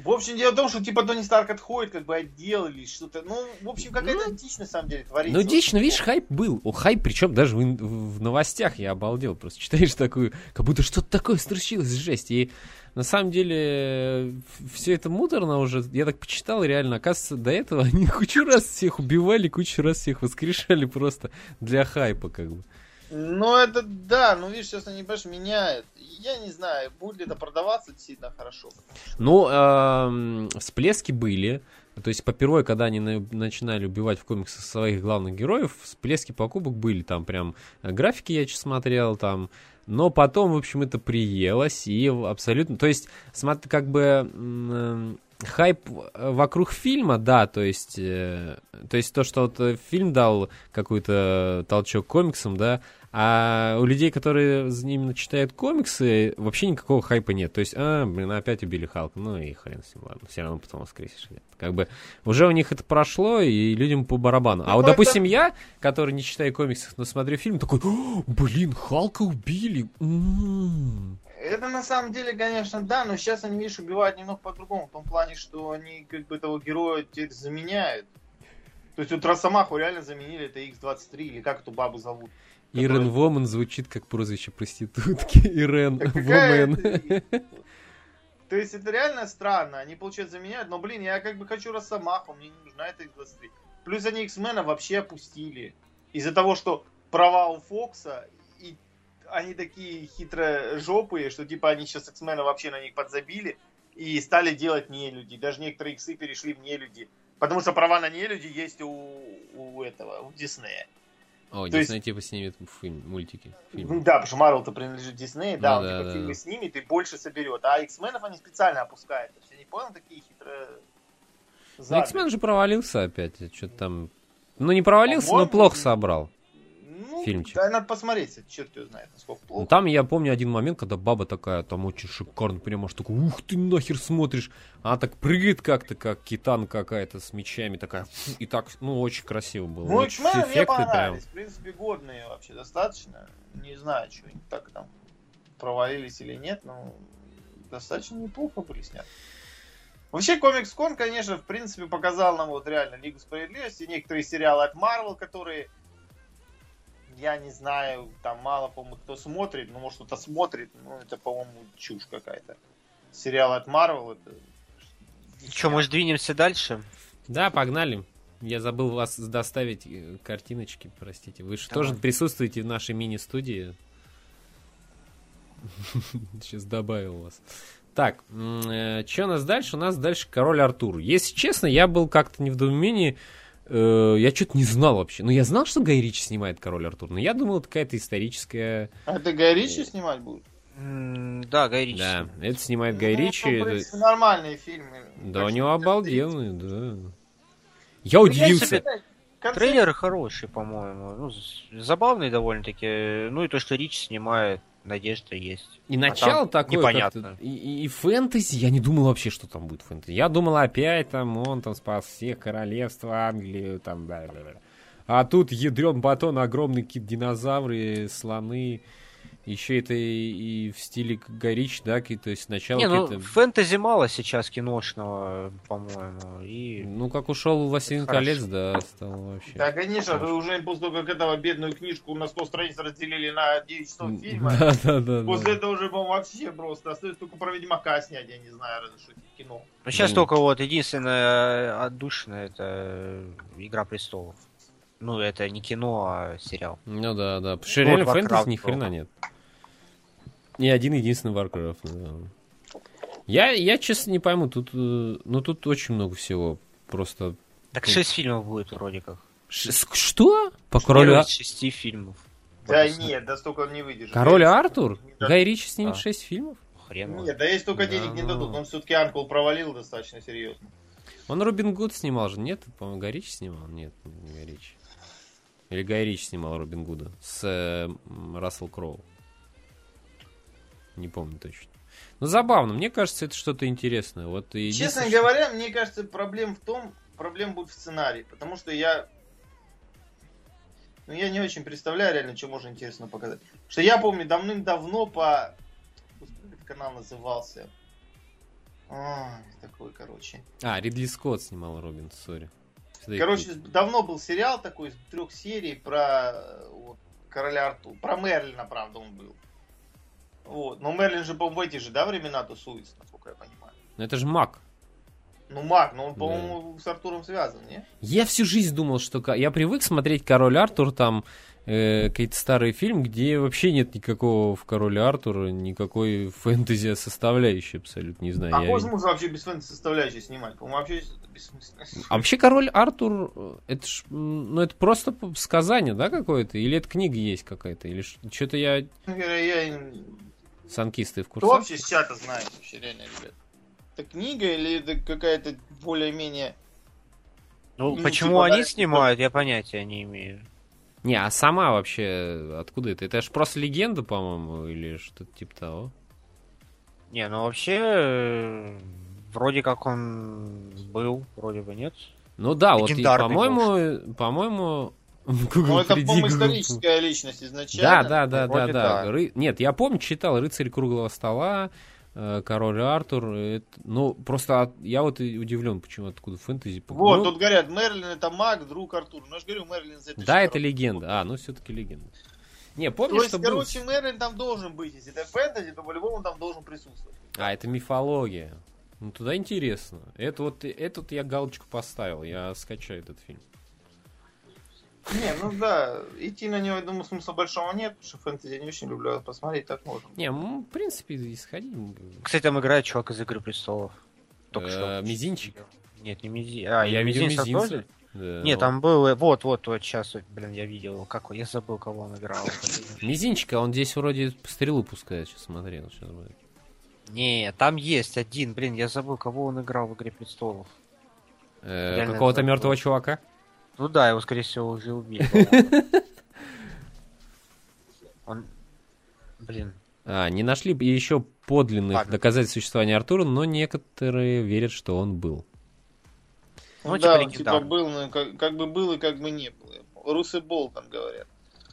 В общем, дело в том, что типа Тони Старк отходит, как бы отдел или что-то. Ну, в общем, какая-то дичь на самом деле творится. Ну, дичь, ну, видишь, хайп был. О, хайп, причем даже в, в новостях я обалдел. Просто читаешь такую, как будто что-то такое случилось, жесть. И на самом деле все это муторно уже. Я так почитал, реально, оказывается, до этого они кучу раз всех убивали, кучу раз всех воскрешали просто для хайпа, как бы. Ну, это да, ну видишь, сейчас они, понимаешь, меняют. Я не знаю, будет ли это продаваться действительно хорошо. Ну, эм, всплески были. То есть, попервой, когда они на- начинали убивать в комиксах своих главных героев, всплески покупок были. Там прям э, графики я чё смотрел, там. Но потом, в общем, это приелось и абсолютно... То есть, смотри, как бы м, э, хайп вокруг фильма, да, то есть, э, то есть то, что вот э, фильм дал какой-то толчок комиксам, да, а у людей, которые именно читают комиксы, вообще никакого хайпа нет. То есть, а, блин, опять убили Халка, ну и хрен с ним, ладно, все равно потом воскресишь. Нет. Как бы уже у них это прошло, и людям по барабану. А Ну, вот, это- допустим, я, который не читаю комиксов, но смотрю фильм, такой, «О, блин, Халка убили. М-м-м». Это на самом деле, конечно, да, но сейчас они, видишь, убивают немного по-другому, в том плане, что они как бы этого героя теперь заменяют. То есть вот Росомаху реально заменили, это X23, или как эту бабу зовут. Ирен Воман звучит как прозвище проститутки. Ирен Вомен. То есть это реально странно. Они, получается, заменяют. Но, блин, я как бы хочу Росомаху, мне не нужна эта X23. Плюс они X-мена вообще опустили. Из-за того, что права у Фокса, и они такие хитро жопые, что типа они сейчас X-мена вообще на них подзабили и стали делать не люди. Даже некоторые иксы перешли в не люди. Потому что права на не люди есть у, у этого, у Диснея. О, То есть- Дисней типа снимет фильм, мультики. Ну фильмы. Да, потому что Марвел-то принадлежит Диснею, да, Ну он да, типа да, фильмы да. снимет и больше соберет. А X-менов они специально опускают. То есть я не понял, такие хитрые... Ну. X-Men же провалился опять. Что-то там... Ну, не провалился, но плохо собрал. Ну, фильмчик. Да, надо посмотреть, черт его знает, насколько Ну, плохо. там я помню один момент, когда баба такая, там очень шикарно, прям аж такой, ух ты нахер смотришь. Она так прыгает как-то, как китан какая-то с мечами такая. И так, ну, очень красиво было. Ну, X-мены мне эффекты прям. понравились. В принципе, годные вообще достаточно. Не знаю, что они так там провалились или нет, но достаточно неплохо были сняты. Вообще, Комикс-кон, конечно, в принципе, показал нам вот реально Лигу Справедливости, некоторые сериалы от Marvel, которые я не знаю, там мало, по-моему, кто смотрит, ну, может, кто-то смотрит, ну, это, по-моему, чушь какая-то. Сериал от Marvel, это... Что, может, двинемся дальше? Да, погнали. Я забыл вас доставить э, картиночки, простите. Вы же тоже присутствуете в нашей мини-студии. Сейчас добавил вас. Так, что у нас дальше? У нас дальше Король Артур. Если честно, я был как-то не в недоумении. Э, Я что-то не знал вообще. Ну, я знал, что Гай Ричи снимает Король Артур, но я думал, это какая-то историческая... А это Гай Ричи снимать будет? Да, Гай Ричи. Да, это снимает Гай Ну, Ричи. ну, это- нормальные фильмы. Да, у него обалденные, да. Я Ну, удивился. концепт- Трейлер хороший, по-моему. Ну, забавный довольно-таки. Ну и то, что Рич снимает, надежда есть. И А начало там такое, непонятно. и, и- фэнтези, я не думал вообще, что там будет фэнтези. Я думал опять там, он там спас всех королевства Англии, там, да, да, да. А тут ядрен батон, огромный какие-то динозавры, слоны. Еще это и, и в стиле Горич, да, ки- то есть сначала Не, ну какие-то... фэнтези мало сейчас киношного, по-моему. И Ну, как ушел Властелин колец, да, стал вообще. Да, конечно, Хорошо. вы уже после того, как этого бедную книжку на 100 страниц разделили на 9 часов фильма, Да, да, да. после да. этого уже, по-моему, вообще просто остается только про Ведьмака снять, я не знаю, разве что кино. Ну, сейчас Ну. только вот единственное отдушина это э, Игра престолов. Ну, это не кино, а сериал. Ну да, да. Потому что реально фэнтези ни хрена нет. Ни один единственный Warcraft. да. Я, я честно не пойму, тут, э, ну тут очень много всего. Просто... Так Ну. шесть фильмов будет вроде как. Ш- что? По королю... А- из шести фильмов. Да Вот, нет, да столько он не выдержит. Король Если- Артур? Да. Гай Ричи снимет. 6 фильмов? Хрен. Нет, да если только Да денег не ну. дадут, он все-таки Анкл провалил достаточно серьезно. Он Робин Гуд снимал же, нет? По-моему, Гай Ричи снимал? Нет, не Гай Ричи. Или Гай Ричи снимал Робин Гуда с э, Рассел Кроу. Не помню точно. Ну, забавно. Мне кажется, это что-то интересное. Вот и Честно говоря, мне кажется, проблем в том, проблем будет в сценарии, потому что я ну, я не очень представляю реально, что можно интересно показать. Что я помню давным-давно по... Господи, этот канал назывался? Ой, такой, короче. А, Ридли Скотт снимал Робин, сори. Их Короче, путаю. давно был сериал такой из трех серий про э, вот, короля Арту. Про Мерлина, правда, он был. Вот. Но Мерлин же, по-моему, в эти же, да, времена тусуется, насколько я понимаю. Ну это же маг. Ну, маг, но он, Да. по-моему, с Артуром связан, не? Я всю жизнь думал, что... Я привык смотреть Король Артур, там, э, какие-то старые фильмы, где вообще нет никакого в Короле Артура, никакой фэнтези составляющей абсолютно, не знаю. А я- можно же вообще без фэнтези составляющей снимать? По-моему, вообще бессмысленно. А вообще Король Артур, э, это ж, ну это просто сказание, да, какое-то? Или это книга есть какая-то? Или что-то я... Честно говоря, я... Санкисты в Кто курсе? вообще с чата знает вообще, реально, ребят? Это книга или это какая-то более-менее... Ну, Ну, почему типа, они да, снимают, я понятия не имею. Не, а сама вообще откуда это? Это же просто легенда, по-моему, или что-то типа того? Не, ну вообще, э, вроде как он был, вроде бы нет. Ну да, вот, и, Легендарный по-моему, по-моему... Ну, это, по-моему, историческая личность Да, изначально. да, да, да, да. да. Ры- Нет, я помню, читал «Рыцарь круглого стола», э, «Король Артур». это- Ну, просто от- я вот и удивлен, почему откуда фэнтези. Вот, Ну, тут говорят, Мерлин это маг, друг Артур. Ну, я же говорю, Мерлин за это Да, это легенда. А, ну все-таки легенда. Не, То помнишь, есть, что был... короче, Мерлин там должен быть. Если это фэнтези, то по-любому там должен присутствовать. А, это мифология. Ну, туда интересно. Это вот, этот я галочку поставил, я скачаю этот фильм. Не, ну да, идти на него, я думаю, смысла большого нет, потому что фэнтези я не очень люблю, а посмотреть так можно. Не, ну, в принципе, исходи. Кстати, там играет чувак из Игры престолов. Только Э, что. Мизинчик? Нет, не мизинчик. А, я видел мизинца? Да, Нет, ну. там был, э, вот, вот, вот, сейчас, блин, я видел, его. как он- я забыл, кого он играл. Мизинчика, он здесь вроде стрелу пускает, сейчас смотрел. Сейчас будет. Не, там есть один, блин, я забыл, кого он играл в Игре престолов. Э, какого-то мертвого чувака? Ну да, его, скорее всего, уже убили. Он, блин, А, не нашли бы еще подлинных Ладно. доказательств существования Артура, но некоторые верят, что он был. Ну, Ну, типа да, он типа был, ну, как, как бы был и как бы не был. Русы Бол там говорят.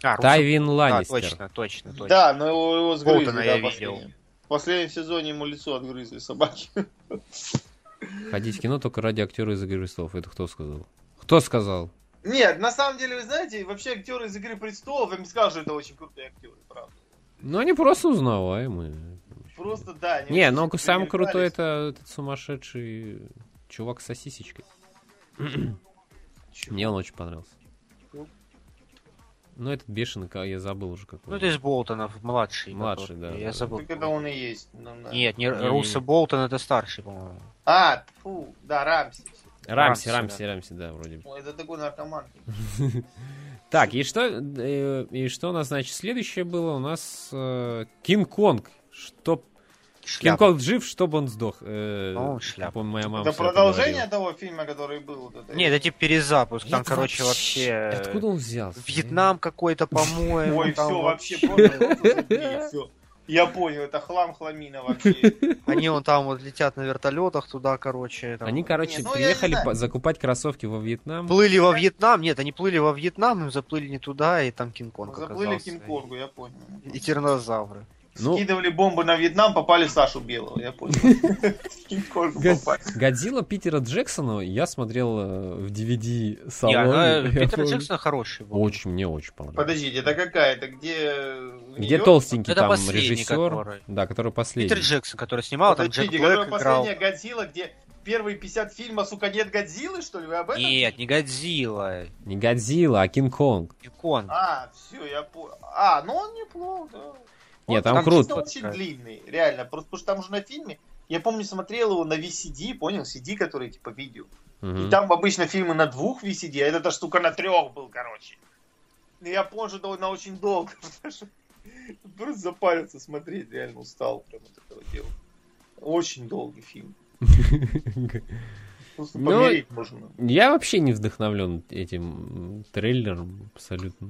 а, Руссо- Тайвин Да, Ланнистер. точно, точно, точно. Да, но его, его сгрызли, Болтона да, я в последнем. видел. В последнем сезоне ему лицо отгрызли собаки. Ходить в кино только ради актера из «Игры престолов». Это кто сказал? Кто сказал? Нет, на самом деле, вы знаете, вообще актеры из «Игры престолов», я бы не сказал, что это очень крутые актеры, правда. Ну, они просто узнаваемые. Просто, да. они Не, ну самый привлекались. крутой это этот сумасшедший чувак с сосисечкой. Мне он очень понравился. Ну. Ну, этот бешеный, я забыл уже Ну, какой. это из Болтонов, младший. Младший, который. да, Я да. забыл. Так это он и есть. ну да. Нет, не Не-не-не. Руссо Болтон, это старший, по-моему. А, фу, да, Рамси. Рамси, Рамси, Рамси, да, вроде бы. Ой, это такой наркоман. Так, и что, э, и что у нас, значит, следующее было? У нас э, Кинг-Конг. Чтоб... Шляпа. Кинг-Конг жив, чтобы он сдох. Э, Ну, шляпа. помню, моя мама Это продолжение говорила. того фильма, который был. Вот это. Не, это типа перезапуск. Там, короче, вообще... э, Откуда он взялся? Вьетнам какой-то, по-моему. Ой, все, вообще, все. Я понял, это хлам хламина вообще. Они вон там вот летят на вертолетах туда, короче. там. Они, короче, Не, ну, приехали по- закупать кроссовки во Вьетнам. Плыли во Вьетнам. Нет, они плыли во Вьетнам, им заплыли не туда, и там Кинг-Конг Заплыли оказался. Кинг-Конгу, я понял. И тиранозавры. Ну, Скидывали бомбы на Вьетнам, попали Сашу Белого, я понял. Годзилла Питера Джексона я смотрел э, в DVD Не, салоне. Питер помню. Джексон хороший был. Очень, мне очень понравилось. Подождите, это какая? Это где... Где толстенький Это там последний, режиссер. Да, который последний. Питер Джексон, который снимал, там Джек Блэк играл. последняя Годзилла, где первые 50 фильма, сука, нет Годзиллы, что ли? Вы об этом? Нет, не Годзилла. Не Годзилла, а Кинг-Конг. Кинг-Конг. А, все, я понял. А, ну он неплох, да. Нет, там там круто. очень Да. длинный, реально. Просто потому что там уже на фильме, я помню, смотрел его на VCD, понял, CD, который типа видео. Мгм. И там обычно фильмы на двух VCD, а эта штука на трех был, короче. И я понял, что это на очень долго. потому что Просто запарился смотреть, реально устал прям от этого дела. Очень долгий фильм. Просто Ну, можно. Я вообще не вдохновлен этим трейлером абсолютно.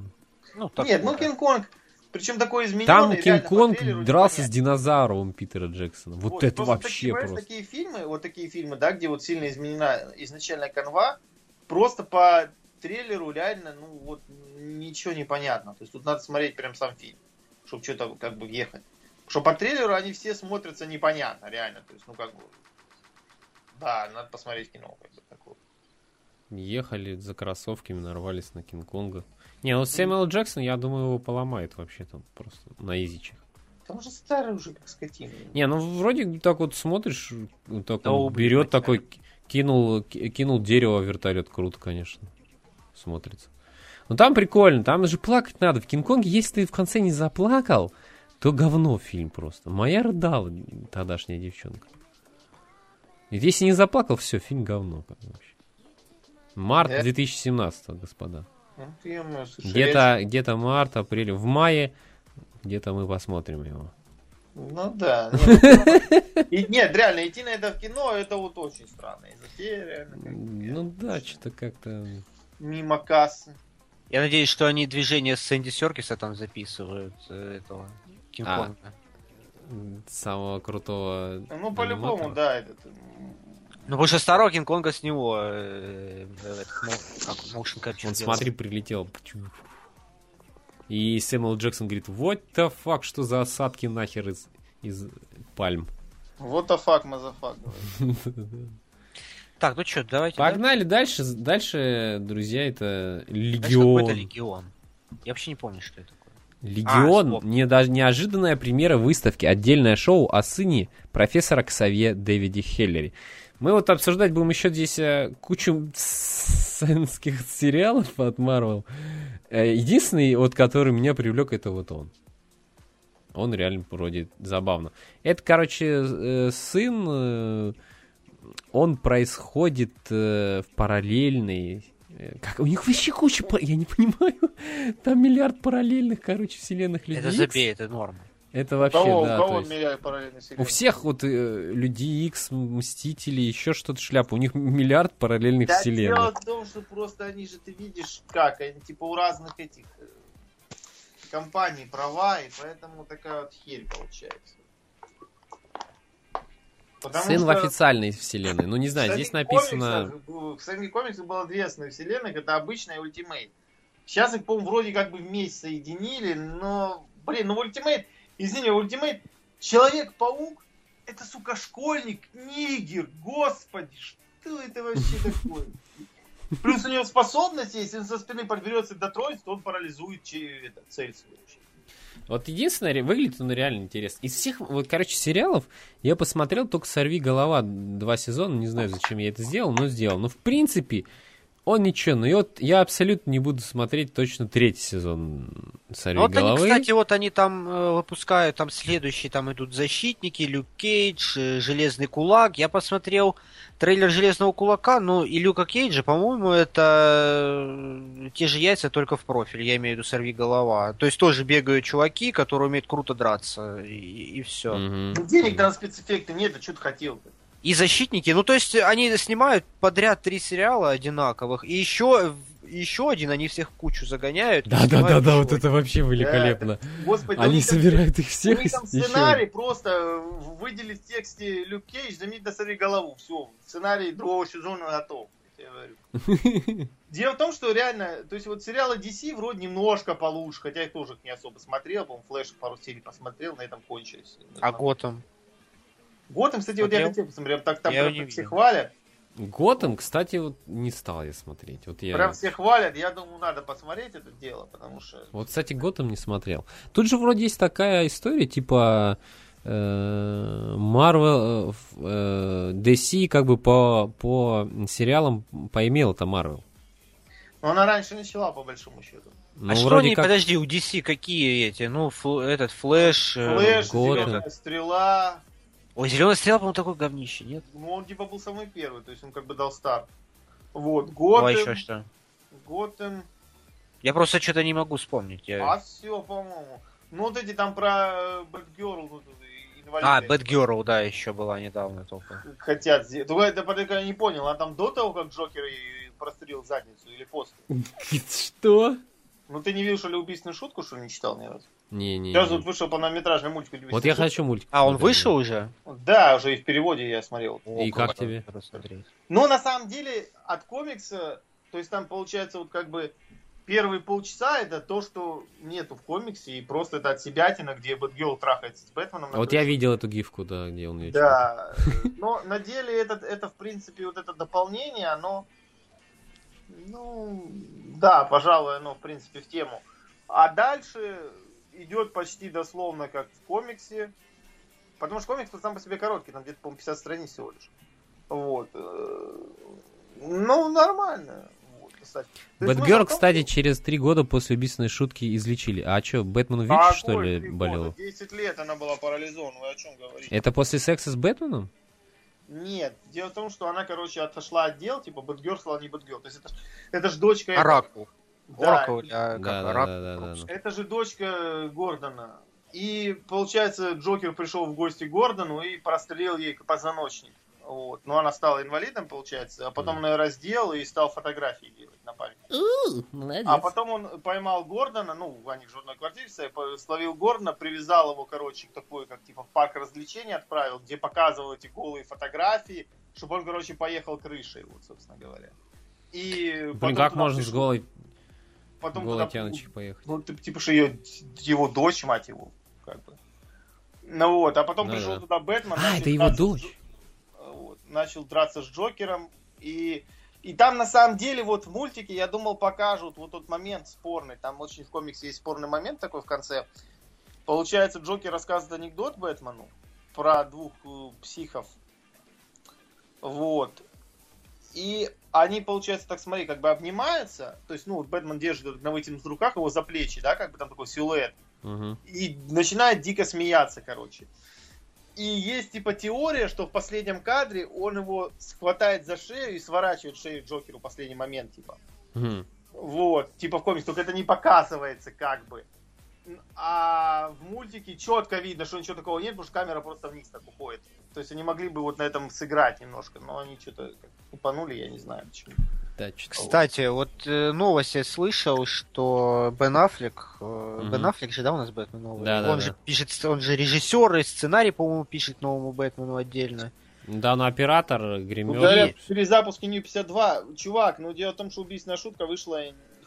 Ну, так Нет, ну. Кинг-Конг, причем такой измененный. Там Кинг-Конг дрался с динозавром Питера Джексона. Вот, это просто вообще такие, просто. такие фильмы, вот такие фильмы, да, где вот сильно изменена изначальная канва, просто по трейлеру реально, ну вот ничего не понятно. То есть тут надо смотреть прям сам фильм, чтобы что-то как бы въехать. Что по трейлеру они все смотрятся непонятно, реально. То есть, ну как бы, да, надо посмотреть кино. Как бы, такое. Ехали за кроссовками, нарвались на Кинг-Конга. Не, ну Сэмюэл Джексон, я думаю, его поломает вообще там просто на изичах. Потому что старый уже как скотина. Не, ну вроде так вот смотришь, вот так Да он берет такой, ки- кинул, ки- кинул дерево в вертолет, круто, конечно, смотрится. Но там прикольно, там же плакать надо. В Кинг-Конге, если ты в конце не заплакал, то говно фильм просто. Моя рыдала тогдашняя девчонка. И если не заплакал, все, фильм говно. как вообще. Март Да? 2017, господа. Ну, Где-то где март, апрель, в мае где-то мы посмотрим его. Ну да. Нет, и- нет, реально, идти на это в кино, это вот очень странная затея, реально. я- Ну да, что-то как-то... Мимо кассы. Я надеюсь, что они движение Сэнди Серкиса там записывают, э, этого Кинг-Конга. самого крутого. Ну, по-любому, да, этот... Ну, потому что старого Кинг-Конга с него э, э, как, motion capture Он, делал. смотри, прилетел. И Сэмюэл Джексон говорит, what the fuck, что за осадки нахер из, из пальм. Вот the fuck, мазафак. Так, ну что, давайте... да? Погнали дальше. Дальше, друзья, это Знаешь, какой-то Легион. Легион. Я вообще не помню, что это такое. Легион. вспомнил. не, даже неожиданная премьера выставки. Отдельное шоу о сыне профессора Ксавье Дэвиде Хеллери. Мы вот обсуждать будем еще здесь э, кучу сценских сериалов от Марвел. Э, Единственный, вот, который меня привлек, это вот он. Он реально вроде забавно. Это, короче, э, сын, он происходит в параллельной... Как, у них вообще куча... Я не понимаю. Там миллиард параллельных, короче, вселенных людей. Это забей, это норма. Это У вообще, кого, да. у кого есть у всех вот э, Люди Икс, Мстители, еще что-то шляпа. У них миллиард параллельных Да вселенных. дело в том, что просто они же, ты видишь, как, они типа у разных этих э, компаний права, и поэтому такая вот херь получается. Потому Сын в что официальной вселенной. Ну, не в знаю, здесь написано... В самих комиксах было две основные вселенных, это обычная и ультимейт. Сейчас их, по-моему, вроде как бы вместе соединили, но, блин, ну ультимейт, извини, ультимейт, Человек-паук это, сука, школьник, нигер, господи, что это вообще такое? Плюс у него способность, если он со спины подберется и дотронется, то он парализует это, цель свою. вообще. Вот единственное, выглядит он реально интересно. Из всех, вот, короче, сериалов я посмотрел только «Сорви голова» два сезона. Не знаю, зачем я это сделал, но сделал. Но, в принципе, он ничего. Но и вот я абсолютно не буду смотреть точно третий сезон «Сорви Ну, вот они, головы». кстати, вот они там э, выпускают, там следующие, там идут Защитники, Люк Кейдж, э, Железный Кулак. Я посмотрел трейлер Железного Кулака, ну и Люка Кейджа, по-моему, это э, те же яйца, только в профиль, я имею в виду Сорви Голова. То есть тоже бегают чуваки, которые умеют круто драться, и, все. Мгм. Ну, Денег-то на спецэффекты нет, а что ты хотел-то? И Защитники, ну то есть они снимают подряд три сериала одинаковых, и еще, еще один они всех в кучу загоняют. и Да-да-да-да, снимают вот еще это вообще великолепно. Господи, да у Они них там- собирают их У всех них и там с- еще- сценарий просто выделить в тексте Люк Кейдж, заметь на сорви голову. Все, сценарий другого сезона готов. я тебе говорю. Дело в том, что реально, то есть вот сериалы DC вроде немножко получше, хотя я их тоже не особо смотрел, по-моему, Флэш пару серий посмотрел, на этом кончились. А Готэм? Готэм, кстати, вот я хотел посмотреть, так там Я прям не все хвалят, Готэм, кстати, вот не стал я смотреть. Вот я... прям все хвалят, я думаю, надо посмотреть это дело, потому что... Вот, кстати, Готэм не смотрел. Тут же вроде есть такая история, типа э, Marvel, э, ф- э, DC как бы по, по сериалам поимел это Marvel. Но она раньше начала, по большому счету. Ну, а что вроде они, как... подожди, у DC какие эти? Ну, фл- этот Флэш. э, Флэш, Готэм. Зеленая Стрела, Ой, Зеленая стрела, по-моему, такой говнище, нет? ну он типа был самый первый, то есть он как бы дал старт. Вот, Ну, а еще Готэм, что? Готэм, Я просто что-то не могу вспомнить. я- а все, по-моему. Ну вот эти там про Бэтгерл, вот, инвалиды. А, Бэтгерл, да, еще была недавно только. хотят сделать. Только это пока я не понял, а там до того, как Джокер ей прострелил задницу или после? Что? Ну ты не видел, что ли, убийственную шутку, что ли, не читал ни разу? Не, не. Сейчас не. вот вышел полнометражный мультик «Убийственная Вот я шутка». хочу мультик. А, он вышел уже? Да, уже и в переводе я смотрел. И О, как круто, тебе? Но на самом деле от комикса, то есть там получается вот как бы первые полчаса это то, что нету в комиксе, и просто это от себятина, где Бэтгелл трахается с Бэтменом. А Вот я видел эту гифку, да, где он ее Да, но на деле это, это в принципе вот это дополнение, оно, ну, да, пожалуй, оно в принципе в тему. А дальше идет почти дословно как в комиксе, потому что комикс сам по себе короткий, там где-то, по-моему, 50 страниц всего лишь. Вот. э, Ну, нормально. Вот, кстати. Бэтгерл, в том, кстати, через три года после убийственной шутки излечили. А что, Бэтмен ВИЧ, А что ли, болел? 10 лет она была парализована, вы о чем говорите? Это после секса с Бэтменом? Нет, дело в том, что она, короче, отошла от дел, типа Бэтгерл стала не Бэтгерл. То есть это, ж- это же дочка... этого- Оракул. Да, а как Да, да, Оракул? да, да, да. Это же дочка Гордона. И, получается, Джокер пришел в гости к Гордону и прострелил ей позвоночник. Вот. Но она стала инвалидом, получается, а потом он ее раздел и стал фотографии делать на память. А потом он поймал Гордона, ну, они в журной квартире стоят, словил Гордона, привязал его, короче, к такой, как типа в парк развлечений отправил, где показывал эти голые фотографии, чтобы он, короче, поехал крышей, вот, собственно говоря. И Блин, как можно с пришел- голой, потом туда- тяночкой поехать? ну, ты- типа, что ее, его дочь, мать его, как бы. Ну вот, а потом Ну пришел да. туда Бэтмен. А, это его драться с дочь. Джо- вот, начал драться с Джокером. И, и там, на самом деле, вот в мультике, я думал, покажут вот тот момент спорный. Там очень в комиксе есть спорный момент такой в конце. Получается, Джокер рассказывает анекдот Бэтмену про двух э, психов. Вот. И они, получается, так смотри, как бы обнимаются. То есть, ну, вот Бэтмен держит этот на вытянутых руках его за плечи, да, как бы там такой силуэт. Мгм. И начинает дико смеяться, короче. И есть типа теория, что в последнем кадре он его схватает за шею и сворачивает шею Джокеру в последний момент, типа. Мгм. Вот, типа в комиксе, только это не показывается как бы. А в мультике четко видно, что ничего такого нет, потому что камера просто вниз так уходит. То есть они могли бы вот на этом сыграть немножко, но они что-то упанули, я не знаю почему. Да, Кстати, вот э, новость я слышал, что Бен Аффлек, э, Мгм. Бен Аффлек же, да, у нас Бэтмен новый? Да, он да, же да. пишет, он же режиссер и сценарий, по-моему, пишет новому Бэтмену отдельно. Да, ну оператор, Ну, гример. говорят, в перезапуске Нью 52, чувак, ну дело в том, что убийственная шутка вышла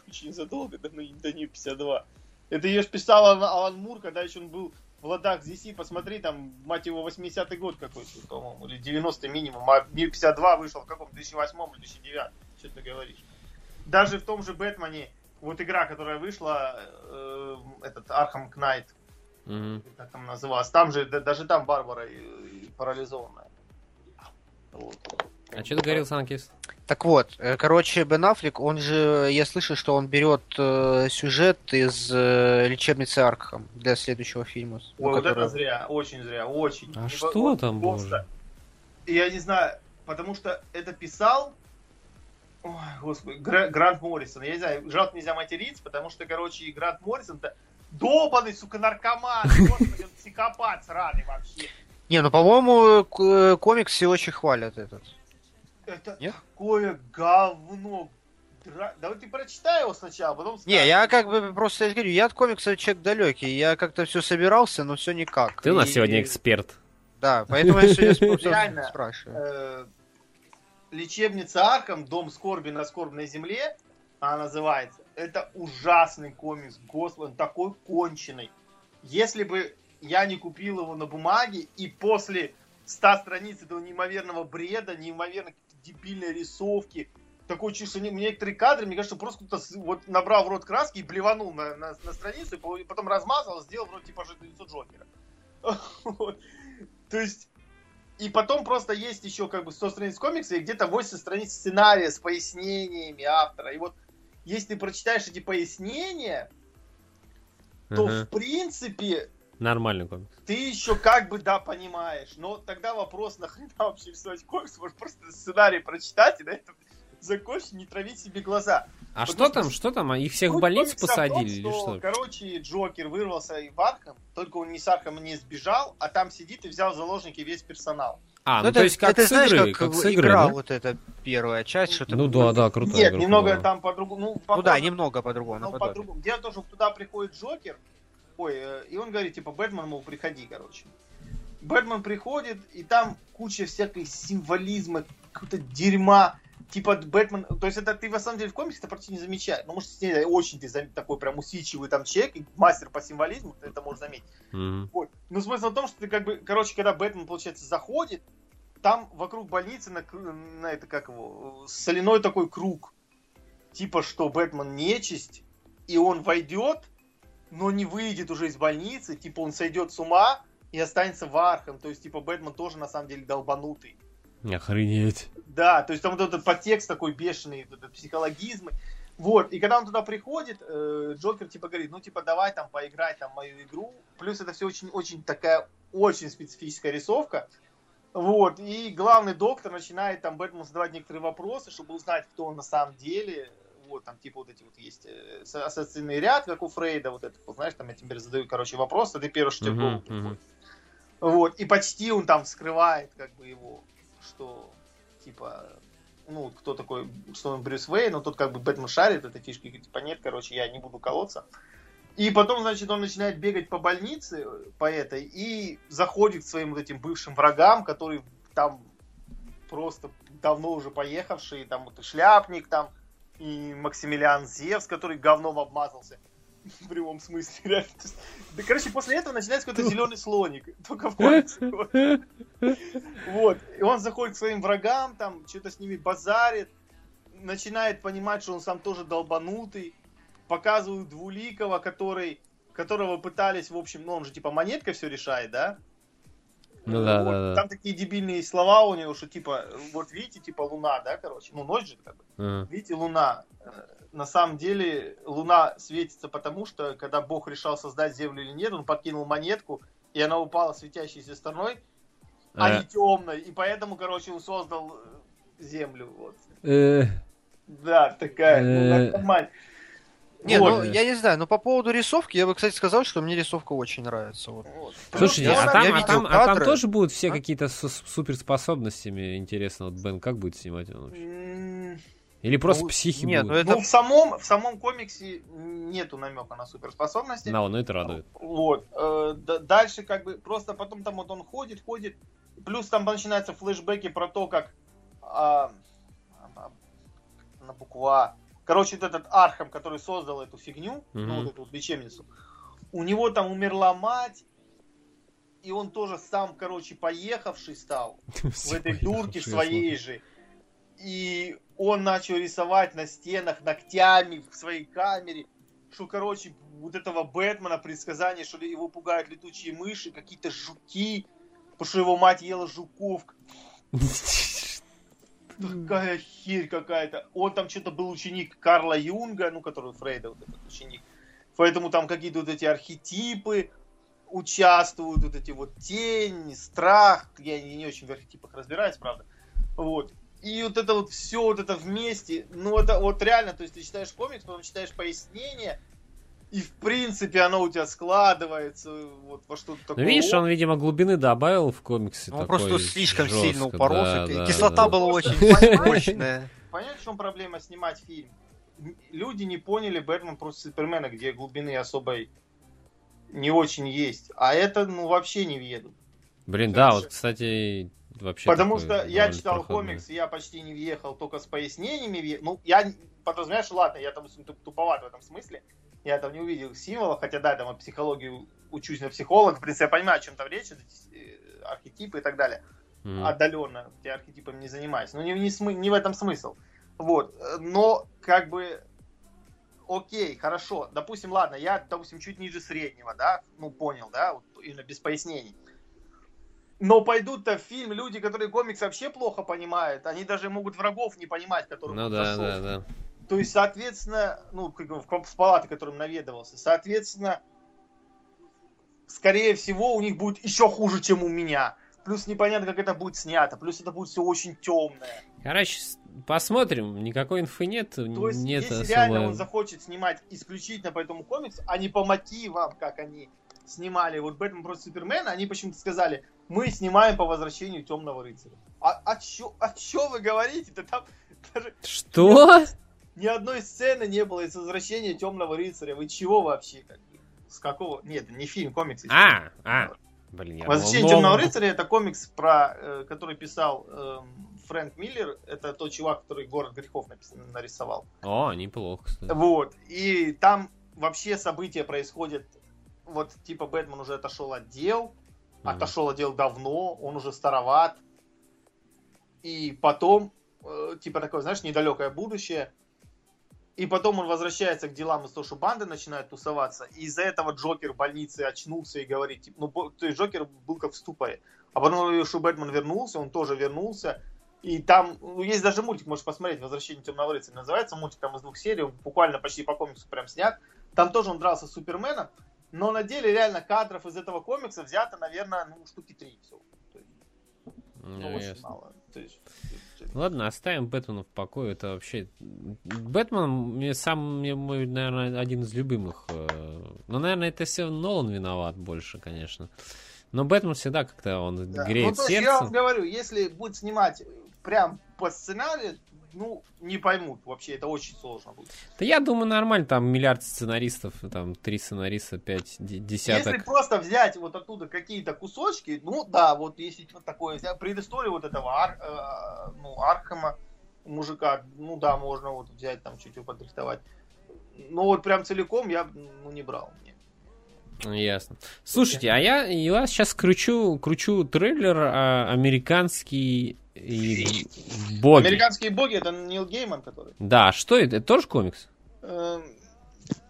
очень задолго до, до Нью 52. Это ее писал Алан, Алан Мур, когда еще он был в ладах DC, посмотри, там, мать его, 80-й год какой-то, по-моему, или 90-й минимум, а Мир 52 вышел в каком 2008 или 2009, что ты говоришь. Даже в том же Бэтмене, вот игра, которая вышла, э, этот Arkham Knight, Мгм. как там называлась, там же, да- даже там Барбара и- и парализованная. Вот. А что ты говорил, Санкис? Так вот, э, короче, Бен Аффлек, он же, я слышал, что он берет э, сюжет из э, лечебницы Аркхам для следующего фильма. Ой, вот который- это зря, очень зря, очень. А Не что вот там, просто. боже? Я не знаю, потому что это писал Ой, господи, Гра- Грант Моррисон. Я не знаю, жалко нельзя материться, потому что, короче, Грант Моррисон-то долбанный, сука, наркоман. Господи, он психопат сраный вообще. Не, ну, по-моему, э, комикс все очень хвалят этот. Это Нет? такое говно. Дра- Давай ты прочитай его сначала, потом Не, скажешь. я как бы просто я говорю, я от комикса человек далекий. Я как-то все собирался, но все никак. Ты у нас И- сегодня эксперт. Да, поэтому я сегодня спрашиваю. э, лечебница Арком, Дом скорби на скорбной земле, она называется. Это ужасный комикс, господи, такой конченый. Если бы я не купил его на бумаге, и после 100 страниц этого неимоверного бреда, неимоверно дебильной рисовки, такое чувство, не- некоторые кадры, мне кажется, просто кто-то вот набрал в рот краски и блеванул на, на, на страницу, и по- и потом размазал, сделал вроде типа лицо Джокера. То есть, и потом просто есть еще как бы 100 страниц комикса и где-то 80 страниц сценария с пояснениями автора. И вот если ты прочитаешь эти пояснения, то Ага. в принципе Нормальный комикс. ты еще как бы да понимаешь. Но тогда вопрос, нахрена вообще рисовать комикс, может просто сценарий прочитать и на этом закончить, не травить себе глаза. А Потому что что там, что там? А Их всех в больницу в том, посадили или что? Короче, Джокер вырвался и в Архам, только он не с Архама не сбежал, а там сидит и взял в заложники весь персонал. А, ну это, то есть как это с знаешь, игры, как, как с игры, игра да? вот эта первая часть, что-то Ну да, да, крутая Нет, немного была. там по-другому. Ну, Ну похоже, да, немного по-другому, ну, по-другому. Дело в том, что туда приходит Джокер, ой, э, и он говорит, типа, Бэтмен, мол, приходи, короче. Бэтмен приходит, и там куча всякой символизма, какого-то дерьма. Типа Бэтмен, то есть это ты на самом деле в комиксе это почти не замечаешь. Ну, может, если очень ты такой прям усидчивый там человек, и мастер по символизму, ты это можешь заметить. Мгм. Вот. Но смысл в том, что ты как бы, короче, когда Бэтмен, получается, заходит, там вокруг больницы на, на это как его, соляной такой круг. Типа, что Бэтмен нечисть, и он войдет, но не выйдет уже из больницы, типа он сойдет с ума и останется в Архам. То есть, типа, Бэтмен тоже на самом деле долбанутый. Охренеть. Да, то есть там вот этот подтекст такой бешеный, вот этот психологизм. Вот, и когда он туда приходит, э, Джокер типа говорит, ну типа давай там поиграй там мою игру. Плюс это все очень-очень такая очень специфическая рисовка. Вот, и главный доктор начинает там Бэтмену задавать некоторые вопросы, чтобы узнать, кто он на самом деле. Вот, там типа вот эти вот есть э, со- ассоциативный ряд, как у Фрейда, вот это, вот, знаешь, там я тебе задаю, короче, вопрос, а ты первый, что тебе в голову приходит. Вот, и почти он там скрывает, как бы, его, что, типа, ну, кто такой, что он Брюс Уэйн, но тут как бы Бэтмен шарит, этой фишки, типа, нет, короче, я не буду колоться. И потом, значит, он начинает бегать по больнице, э, по этой, и заходит к своим вот этим бывшим врагам, которые там просто давно уже поехавшие, там вот и Шляпник, там, и Максимилиан Зевс, который говном обмазался. В прямом смысле, реально. Да, короче, после этого начинается какой-то зеленый слоник. Только в комиксе. Вот. И он заходит к своим врагам, там, что-то с ними базарит, начинает понимать, что он сам тоже долбанутый. Показывают Двуликова, который, которого пытались, в общем, ну, он же типа монеткой все решает, да? Ну да, Вот. да, да. Там такие дебильные слова у него, что типа, вот видите, типа луна, да, короче, ну ночь же как бы. Ага. Видите, Луна. Э, На самом деле, Луна светится потому, что когда Бог решал создать Землю или нет, он подкинул монетку, и она упала светящейся стороной, а Э, не темной. И поэтому, короче, он создал э, Землю. Вот. э, Да, такая, ну, Э. нормально. Не, ну я не знаю, но по поводу рисовки, я бы, кстати, сказал, что мне рисовка очень нравится. Вот. Слушайте, Ну, а там, я а там, а там тоже будут все А? какие-то с суперспособностями. Интересно, вот Бен как будет снимать он вообще? Или просто Ну, психи нет, будут? ну это- Ну, в самом, в самом комиксе нету намека на суперспособности. Да, ну это радует. Вот. Э, дальше как бы просто потом там вот он ходит, ходит. Плюс там начинаются флешбеки про то, как а, а, на букву А. Короче, вот этот Архам, который создал эту фигню, ну Мгм. вот эту вот лечебницу, у него там умерла мать, и он тоже сам, короче, поехавший стал в этой дурке своей же. И он начал рисовать на стенах ногтями в своей камере, что, короче, вот этого Бэтмена предсказание, что его пугают летучие мыши, какие-то жуки, потому что его мать ела жуков. Какая херь какая-то. Он там что-то был ученик Карла Юнга, ну, который Фрейда, вот этот ученик. Поэтому там какие-то вот эти архетипы участвуют, вот эти вот тень, страх. Я не, не очень в архетипах разбираюсь, правда. Вот. И вот это вот все вот это вместе, ну это вот реально, то есть ты читаешь комикс, потом читаешь пояснение, и в принципе оно у тебя складывается вот во что-то Ну, такое. видишь, он, видимо, глубины добавил в комиксе. Он такой просто слишком жестко, сильно упоролся. да, Кислота да. была очень Понимаешь? мощная. Понять, в чем проблема снимать фильм? Люди не поняли Бэтмен против Супермена, где глубины особой не очень есть. А это, ну, вообще не въедут. Блин, да, вот, кстати, вообще Потому что я читал комикс, и я почти не въехал, только с пояснениями въехал. Ну, я не- подразумеваешь, ладно, я там туп- туповат в этом смысле. Я там не увидел символов, хотя да, там психологию учусь на психолога. В принципе, я понимаю, о чем там речь, э, архетипы и так далее. Мгм. отдаленно я архетипами не занимаюсь. Но не, не, смы- не в этом смысл. Вот. Э, Но, как бы, окей, хорошо. Допустим, ладно, я, допустим, чуть ниже среднего, да, ну, понял, да, вот, именно без пояснений. Но пойдут-то в фильм люди, которые комикс вообще плохо понимают, они даже могут врагов не понимать, которых Ну он да, зашел. да, да. То есть, соответственно, ну, как бы в, палаты, которым наведывался, соответственно, скорее всего, у них будет еще хуже, чем у меня. Плюс непонятно, как это будет снято. Плюс это будет все очень темное. Короче, посмотрим. Никакой инфы нет. То есть, нет если особо... реально он захочет снимать исключительно по этому комиксу, а не по мотивам, как они снимали вот Бэтмен против Супермена, они почему-то сказали, мы снимаем по возвращению Темного Рыцаря. А о чё, о чё вы говорите-то? Там даже Что? Ни одной сцены не было из возвращения Темного Рыцаря. Вы чего вообще? Как? С какого? Нет, не фильм, комикс. А, а. Блин, я Возвращение Темного новый. рыцаря это комикс, про, э, который писал эм, Фрэнк Миллер. Это тот чувак, который город грехов нарисовал. О, неплохо, кстати. Вот. И там вообще события происходят. Вот типа Бэтмен уже отошел от дел. Мгм. Отошел от дел давно, он уже староват. И потом, э, типа такое, знаешь, недалекое будущее. И потом он возвращается к делам из того, что банды начинают тусоваться. И из-за этого Джокер в больнице очнулся и говорит, типа, ну, то есть Джокер был как в ступоре. А потом, что Бэтмен вернулся, он тоже вернулся. И там, ну, есть даже мультик, можешь посмотреть, «Возвращение темного рыцаря» называется, мультик там из двух серий, он буквально почти по комиксу прям снят. Там тоже он дрался с Суперменом, но на деле реально кадров из этого комикса взято, наверное, ну, штуки три всего. Ну, ну, очень ясно. мало. То есть, Ладно, оставим Бэтмена в покое. Это вообще... Бэтмен мне сам, мне мой, наверное, один из любимых. э, Ну, наверное, это все Нолан виноват больше, конечно. Но Бэтмен всегда как-то он Да. греет ну, то есть, я вам сердце. говорю, если будет снимать прям по сценарию, ну, не поймут вообще, это очень сложно будет. Да я думаю, нормально, там миллиард сценаристов, там три сценариста, пять, де- десяток. Если просто взять вот оттуда какие-то кусочки, ну да, вот если вот такое взять, предысторию вот этого Ар- э, ну, Архама, мужика, ну да, можно вот взять там чуть-чуть подрихтовать. Но вот прям целиком я ну, не брал. Нет. Ясно. Слушайте, а я, я сейчас кручу, кручу трейлер а, Американские боги. Американские боги это Нил Гейман, который. Да, что это? Это тоже комикс? Эм,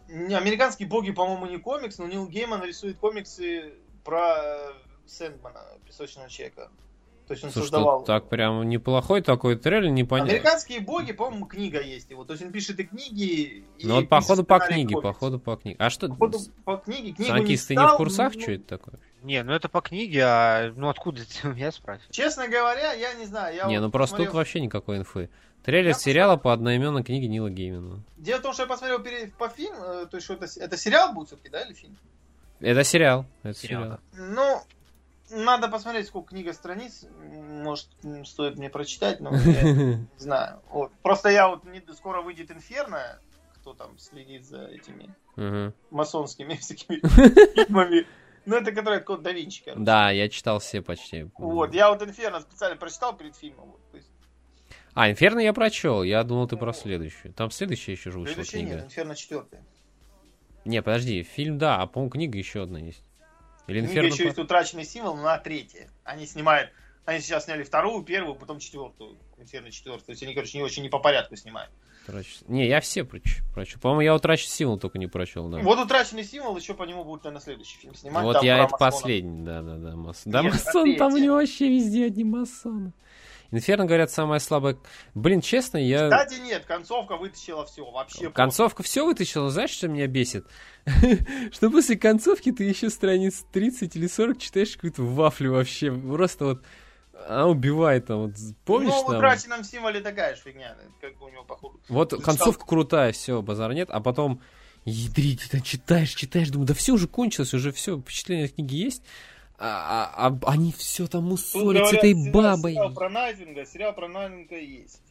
не, Американские боги, по-моему, не комикс, но Нил Гейман рисует комиксы про э, Сэндмана, песочного человека. То есть он Слушай, создавал. так прям неплохой такой трейлер, непонятно. Американские боги, по-моему, книга есть его. То есть он пишет и книги. И Ну вот походу по книге, комиксов. походу по книге. А что? Походу по книге. Книгу Санкис, ты не читал, в курсах, ну, что это такое? Не, ну это по книге, а ну откуда это? Я спрашиваю. Честно говоря, я не знаю. Я не, вот ну просто посмотрел- тут вообще никакой инфы. Трейлер Я сериала по одноименной книге Нила Геймана. Дело в том, что я посмотрел перед, по фильму, э, то есть что это, это сериал будет все-таки, да, или фильм? Это сериал. Это Сериал, сериал. Ну, надо посмотреть, сколько книга страниц. Может, стоит мне прочитать, но я не знаю. Вот. Просто я вот не- скоро выйдет Инферно, кто там следит за этими масонскими всякими фильмами. Ну, это который от Код да Винчи, короче. Да, я читал все почти. Вот, я вот Инферно специально прочитал перед фильмом. Вот, то есть, А, Инферно я прочел. Я думал, ты про Ну. следующую. Там следующая еще же вышла следующий нет, книга. Инферно четвертый. Не, подожди, фильм, да, а по-моему, книга еще одна есть. Или Книга Инферно... еще есть утраченный символ на третье. Они снимают, они сейчас сняли вторую, первую, потом четвертую. Инферно четвертую. То есть они, короче, не очень не по порядку снимают. Утрачен- Не, я все проч- прочел. По-моему, я утрачен символ только не прочел, да. Вот утраченный символ еще по нему будут, наверное, следующий фильм снимать. Вот я это масонов. последний, да, да, да, масон. Да, Нет, масон, там у него вообще везде одни масоны. Инферно, говорят, самая слабая. Блин, честно, я... Кстати, нет, концовка вытащила все. Вообще Концовка все вытащила, знаешь, что меня бесит? Что после концовки ты еще страниц 30 или 40 читаешь какую-то вафлю вообще. Просто вот она убивает там. Вот, помнишь ну, в там? утраченном символе такая же фигня. Как бы у него, походу. Вот Ты концовка крутая, все, базар нет, а потом ядрить, ты там читаешь, читаешь, думаю, да все уже кончилось, уже все, впечатление от книги есть, а, а- а они все там Тут мусолят с этой бабой. Сериал про Найтвинга, сериал про Найтвинга есть.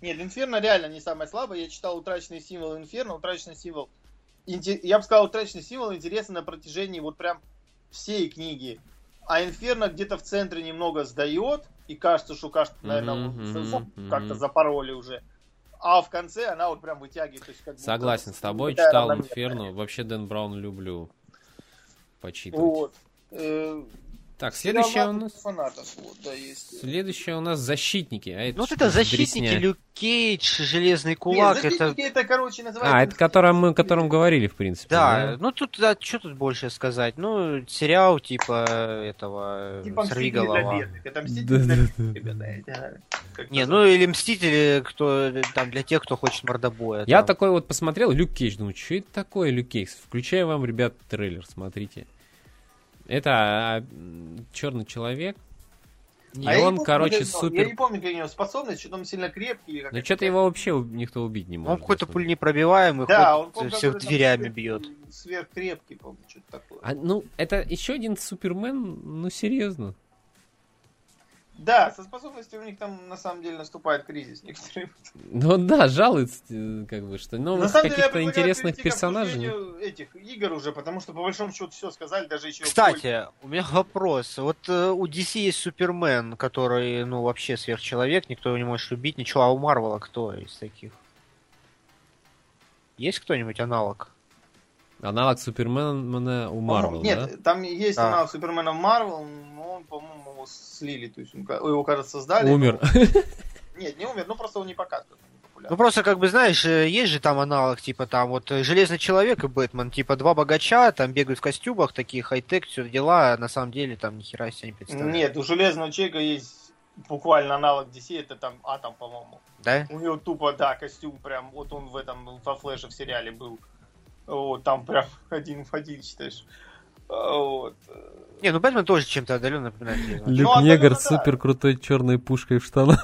Нет, Инферно реально не самое слабое. Я читал утраченный символ Инферно, утраченный символ. Я бы сказал, утраченный символ интересен на протяжении вот прям всей книги. А Инферно где-то в центре немного сдает, и кажется, что кажется, наверное, ну, как-то запороли уже. А в конце она вот прям вытягивает. то есть как Согласен с тобой, читал. Инферно, вообще Дэн Браун люблю почитывать. Вот. Э, Так, следующее у нас... фанатов, вот, да, есть. Следующее у нас защитники. А это Ну вот это за защитники, дресня? Люк Кейдж, Железный Нет, Кулак, это... защитники это, короче, называется... А, это котором мы, о котором говорили, в принципе. Да, ну тут, да, что тут больше сказать? Ну, сериал типа этого Типа «Сорви Мстители для голова». бедных. Это Мстители Да, для да, бедных, да. ребята. это как-то Не, ну или Мстители, кто там для тех, кто хочет мордобоя. Я там. такой вот посмотрел, Люк Кейдж, думаю, что это такое Люк Кейдж? Включаю вам, ребят, трейлер, смотрите. Это черный человек. И А он, помню, короче, как супер... Я не помню, какие у него способности, что он сильно крепкий. Или как Ну, что-то его вообще никто убить не может. Он какой-то пуль непробиваемый, Да, он, помню, всех дверями сверх- бьет. Сверхкрепкий, помню, что-то такое. А, ну, это еще один Супермен, ну, серьезно. Да, со способностью у них там на самом деле наступает кризис некоторые. Ну, да, жалуется, э, как бы, что На новых самом деле, я каких-то интересных персонажей. этих игр уже, потому что по большому счету все сказали, даже еще... Кстати, у меня вопрос. Вот э, у DC есть Супермен, который, ну, вообще сверхчеловек, никто его не может убить, ничего. А у Марвела кто из таких? Есть кто-нибудь аналог? Аналог Супермена у Марвел, Нет, да? там есть Да. аналог Супермена Марвел, но он, по-моему, его слили, то есть он его, кажется, создали. Умер. но- Нет, не умер, ну просто он не показывает. Ну просто как бы знаешь, э, есть же там аналог, типа там вот э, Железный Человек и Бэтмен, типа два богача, там бегают в костюмах, такие хай-тек, все дела, а на самом деле там ни хера себе не представляют. Нет, у Железного Человека есть буквально аналог DC, это там Атом, по-моему. Да? У него тупо, да, костюм прям, вот он в этом, во Флэше в сериале был. Вот, там прям один в один, считаешь. А, Вот. Не, ну Бэтмен тоже чем-то отдаленно напоминает. Люк Ну, Негр с супер крутой черной пушкой в штанах.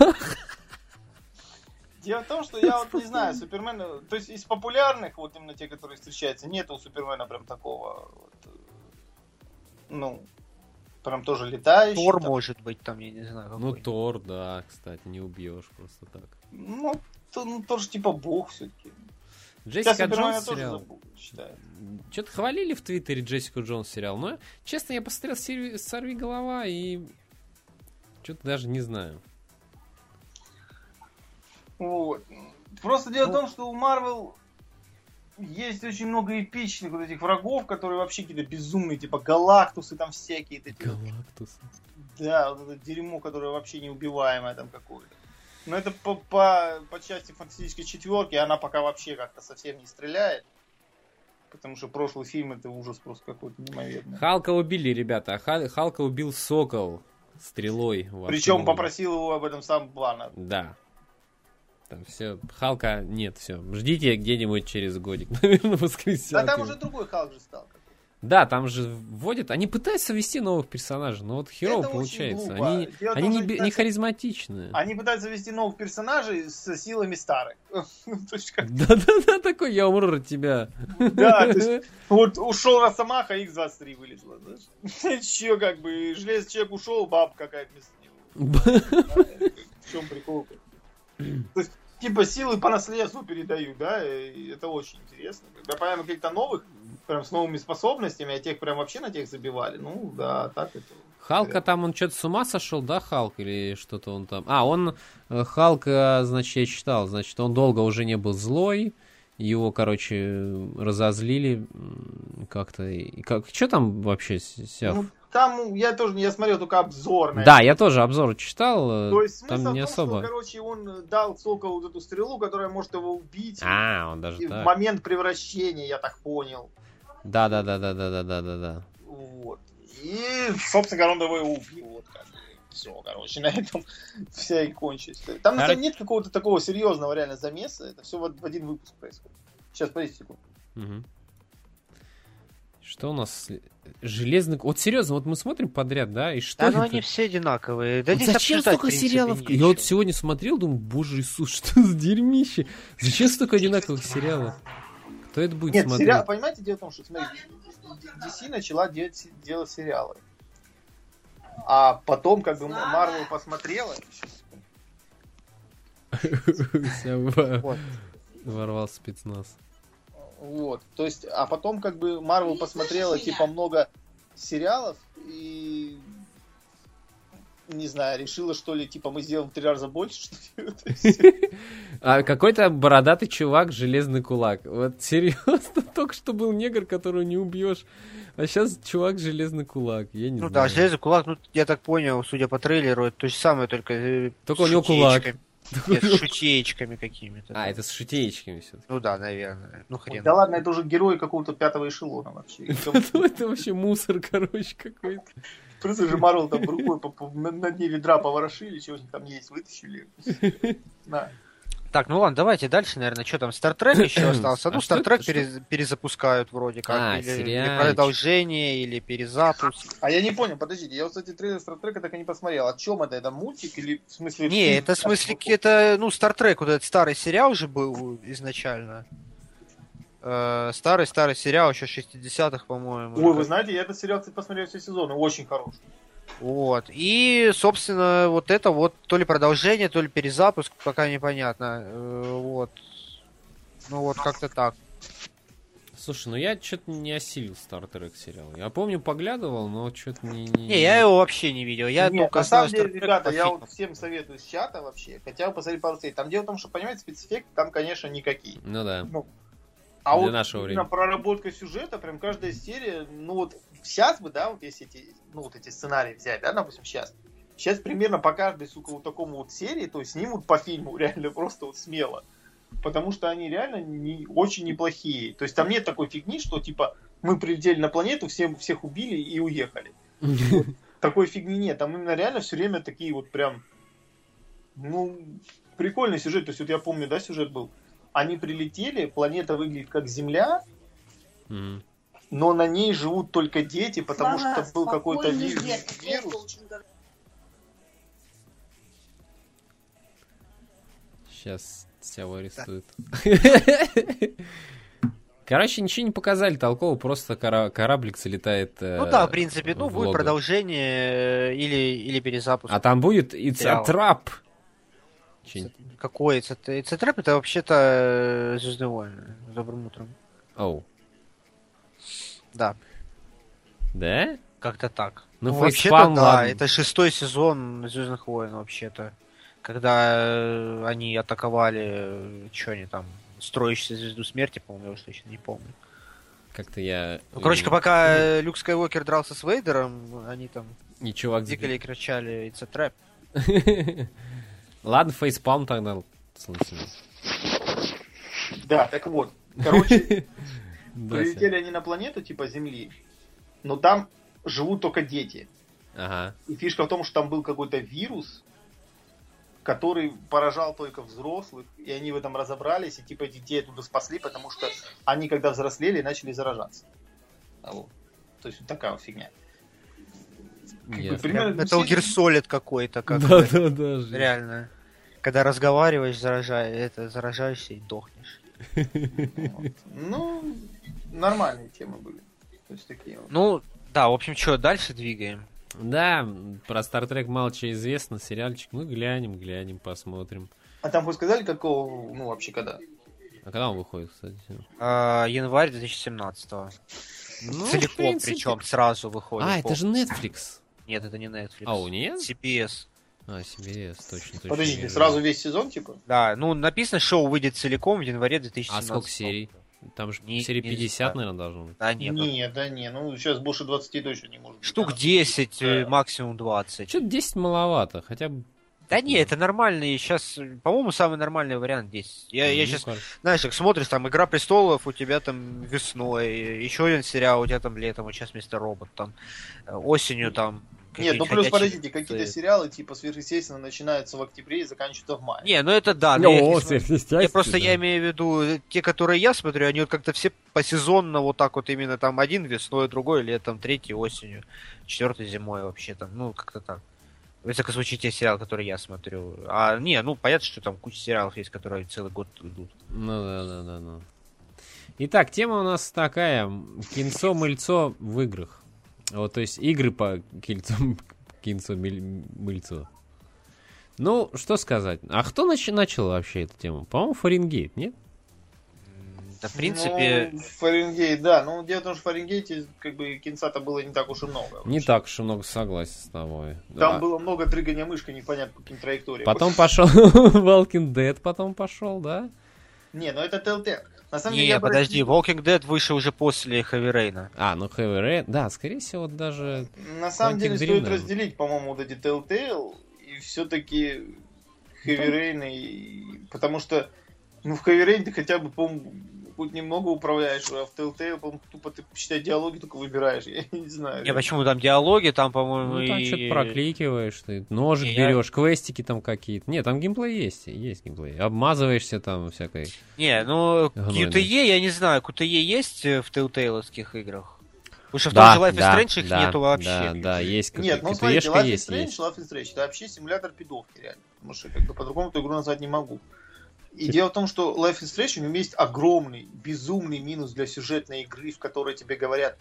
Дело в том, что я вот не знаю, Супермен, то есть из популярных, вот именно те, которые встречаются, нет у Супермена прям такого, вот, ну, прям тоже летающий. Тор там. может быть там, я не знаю. Ну, какой. Тор, да, кстати, не убьешь просто так. Ну, то, ну, тоже типа бог все-таки. Джессика Джонс сериал. забыл. Что-то хвалили в Твиттере Джессику Джонс сериал, но, честно, я посмотрел серию «Сорви голова» и что-то даже не знаю. Вот. Просто дело в том, что у Марвел есть очень много эпичных вот этих врагов, которые вообще какие-то безумные, типа Галактусы там всякие. вот эти вот. Галактус. Да, вот это дерьмо, которое вообще неубиваемое там какое-то. Но это по, по, по части фантастической четверки, она пока вообще как-то совсем не стреляет. Потому что прошлый фильм это ужас просто какой-то неимоверный. Халка убили, ребята. а Хал- Халка убил Сокол стрелой. Причем попросил его об этом сам Блана. Да. Там все. Халка нет, все. Ждите где-нибудь через годик. Наверное, воскресенье. Да там уже другой Халк же стал. Да, там же вводят. Они пытаются ввести новых персонажей, но вот херово Это получается. Они, Дело они том, не, не харизматичные. Они пытаются ввести новых персонажей с силами старых. Ну, Да-да-да, такой, я умру от тебя. Да, то есть вот ушел Росомаха, X23 вылезла. Че, как бы, железный человек ушел, бабка какая-то вместо него. В чем прикол? То есть, типа, силы по наследству передают, да, это очень интересно. Когда появляются каких-то новых, прям с новыми способностями, а тех прям вообще на тех забивали, ну, да, так это. Халка там, он что-то с ума сошел, да, Халк, или что-то он там... А, он, э, Халк, значит, я читал, значит, он долго уже не был злой, Его, короче, разозлили как-то. Как, что там вообще, Сяв? Ну, там я тоже я смотрел только обзор. на да, я тоже обзор читал, э, То есть там не в том, особо. что, короче, он дал Соколу вот эту стрелу, которая может его убить. А, он даже И в так. момент превращения, я так понял. Да, да, да, да, да, да, да, да, да. Вот. И, собственно говоря, он его и убил. Вот как. Все, короче, на этом вся и кончилась. Там на самом нет какого-то такого серьезного реально замеса. Это все в, в один выпуск происходит. Сейчас, подождите секунду. Мгм. Что у нас? Железный... Вот серьезно, вот мы смотрим подряд, да, и что Да, ну это? они все одинаковые. Да Вот зачем столько принципе, сериалов? нечего. Я вот сегодня смотрел, думаю, боже Иисус, что за дерьмище? Зачем столько одинаковых сериалов? Кто это будет Нет, смотреть? сериал, понимаете, дело в том, что смотрите, DC начала делать, делать сериалы. А потом, как бы, Марвел посмотрела. Вот. Ворвал спецназ. Вот. То есть, а потом, как бы, Марвел посмотрела, типа, много сериалов и не знаю, решила, что ли, типа, мы сделаем в три раза больше, что ли? А какой-то бородатый чувак, железный кулак. Вот серьезно, только что был негр, которого не убьешь. А сейчас чувак железный кулак. Я не Ну знаю. да, железный кулак, ну я так понял, судя по трейлеру, это то же самое, только... э, Только у него кулак. Нет, с шутеечками какими-то. А, это с шутеечками все. Ну да, наверное. Ну хрен. Да ладно, это уже герой какого-то пятого эшелона вообще. Это вообще мусор, короче, какой-то. Просто же Марвел там рукой по- по- на, на дне ведра поворошили, чего у них там есть, вытащили. На. Так, ну ладно, давайте дальше, наверное, что там, Стартрек еще остался. А Ну, что Стартрек это- перез- перезапускают вроде как. А, или, или продолжение, или перезапуск. А я не понял, подождите, я, вот, кстати, трейлер Стартрека так и не посмотрел. О чем это? Это мультик или в смысле... Не, это в смысле, это, ну, Стартрек, вот этот старый сериал же был изначально. Э, Старый-старый сериал, еще 60-х, по-моему. Ой, вы знаете, я этот сериал, кстати, посмотрел все сезоны, очень хороший. Вот. И, собственно, вот это вот то ли продолжение, то ли перезапуск, пока непонятно. Э, Вот. Ну вот как-то так. Слушай, ну я что-то не осилил Star Trek сериал. Я помню, поглядывал, но что-то не... не... Не, я его вообще не видел. Я Нет, только на самом деле, ребята, я вот всем советую с чата вообще, хотя бы посмотреть пару серий. Там дело в том, что, понимаете, спецэффекты там, конечно, никакие. Ну да. Ну, а Для вот нашего времени. проработка сюжета, прям каждая серия, ну вот сейчас бы, да, вот если эти, ну вот эти сценарии взять, да, допустим, сейчас. Сейчас примерно по каждой, сука, вот такому вот серии, то есть снимут по фильму реально просто вот смело. Потому что они реально не, очень неплохие. То есть там нет такой фигни, что типа мы прилетели на планету, всем, всех убили и уехали. Такой фигни нет. Там именно реально все время такие вот прям, ну, прикольный сюжет. То есть вот я помню, да, сюжет был. Они прилетели, планета выглядит как Земля, Мгм. но на ней живут только дети, потому Слава, что был какой-то вирус. очень говорю. Сейчас тебя арестуют. Короче, ничего не показали толково, просто кора- кораблик залетает. э, Ну да, в принципе, ну в будет продолжение э, или, или перезапуск. А там будет It's a Сериал. Trap. Че- Какой это? Это трэп, это вообще-то Звездные войны. Добрым утром. Оу. Да, Да? как-то так. Ну, вообще-то фейспалм, да, ладно. это шестой сезон Звездных войн вообще-то. Когда э, они атаковали, что они там, строящуюся звезду смерти, по-моему, я уж точно не помню. Как-то я... Ну, короче, пока э, Люк Скайуокер дрался с Вейдером, они там Не чувак дикали и кричали «It's a trap». Ладно, фейспалм тогда. Слушай. Да, так вот. Короче, прилетели они на планету типа Земли, но там живут только дети. Ага. И фишка в том, что там был какой-то вирус, который поражал только взрослых, и они в этом разобрались, и типа детей оттуда спасли, потому что они, когда взрослели, начали заражаться. А вот. То есть вот такая вот фигня. Ясно. примерно Это все- Герсолид какой-то, как Да, да, да. реально. Когда разговариваешь, заражаешь, это, заражаешься и дохнешь. вот. Ну, нормальные темы были. То есть такие вот. Ну, да, в общем, что, дальше двигаем. Да, про Star Trek мало чего известно, сериальчик. Мы глянем, глянем, посмотрим. А там хоть сказали, какого, ну, вообще, когда? А когда он выходит, кстати? А, январь 2017 Ну, Целиком, принципе. причем сразу выходит. А, это же. Netflix. Нет, это не Netflix. А, у нет? CBS. А, CBS, точно, точно. Подождите, сразу весь сезон, типа? Да, ну написано, шоу выйдет целиком в январе А 2017 сколько серий? Там же Не- серий не 50, знаю. наверное, должно быть. Да нет, ну, Не, да не, ну сейчас больше 20 точно не может быть. штук Она- 10, э, Да. максимум 20. Что-то 10 маловато, хотя бы... Да не, это нормальный, сейчас, по-моему, самый нормальный вариант 10. Я, я ну, сейчас, кажется. знаешь, как смотришь, там, Игра Престолов, у тебя там весной, еще один сериал, у тебя там летом, вот сейчас Мистер Робот, там, э, осенью там. Нет, ну плюс, подождите, какие-то сериалы, типа, сверхъестественно, начинаются в октябре и заканчиваются в мае. Не, ну это да, но я О, смотрю. сверхъестественно. Не, просто я имею в виду, э, те, которые я смотрю, они вот как-то все посезонно вот так вот именно там один весной, другой летом, третий осенью, четвертый зимой вообще там, ну как-то так. В всяком случае, те сериалы, которые я смотрю. А, не, ну понятно, что там куча сериалов есть, которые целый год идут. Ну да, да, да, да. Итак, тема у нас такая. Кинцо-мыльцо в играх. Вот, то есть игры по кинцо-мыльцо. Ну, что сказать. А кто нач- начал вообще эту тему? По-моему, Фаренгейт, нет? Да, в принципе, Ну, Фаренгейт, да. Ну, дело в том, что в Фаренгейте, как бы, кинца-то было не так уж и много. Не вообще. так уж и много согласен с тобой. Там А было много дрыгания мышкой, непонятно по каким траекториям. Потом пошел Walking Dead, потом пошел, да? Не, ну это Telltale. На самом не, деле, я подожди, обратил- Walking Dead вышел уже после Heavy Rain. А, ну Heavy Rain, да, скорее всего, даже... На самом Quantic деле Dream, стоит наверное. разделить, по-моему, вот эти Telltale и все-таки Heavy Rain, и... потому что ну, в Heavy Rain ты хотя бы, по-моему, хоть немного управляешь, а в Telltale, по-моему, тупо ты читать диалоги только выбираешь, я не знаю. Не, почему там диалоги, там, по-моему, Ну, там и... что-то прокликиваешь, ты ножик Не, я- берешь, квестики там какие-то. Нет, там геймплей есть, есть геймплей. Обмазываешься там всякой. Не, ну, Гнойный. QTE, я не знаю, QTE есть э, в Telltale'овских играх? Потому что в Да, том же Life is Strange их да, нету вообще. Да, да, есть Нет, ну смотрите, Life is Strange, есть. Life is Strange, это вообще симулятор пидовки, реально. Потому что как бы по-другому эту игру назвать не могу. И дело в том, что Life is Strange, у него есть огромный, безумный минус для сюжетной игры, в которой тебе говорят,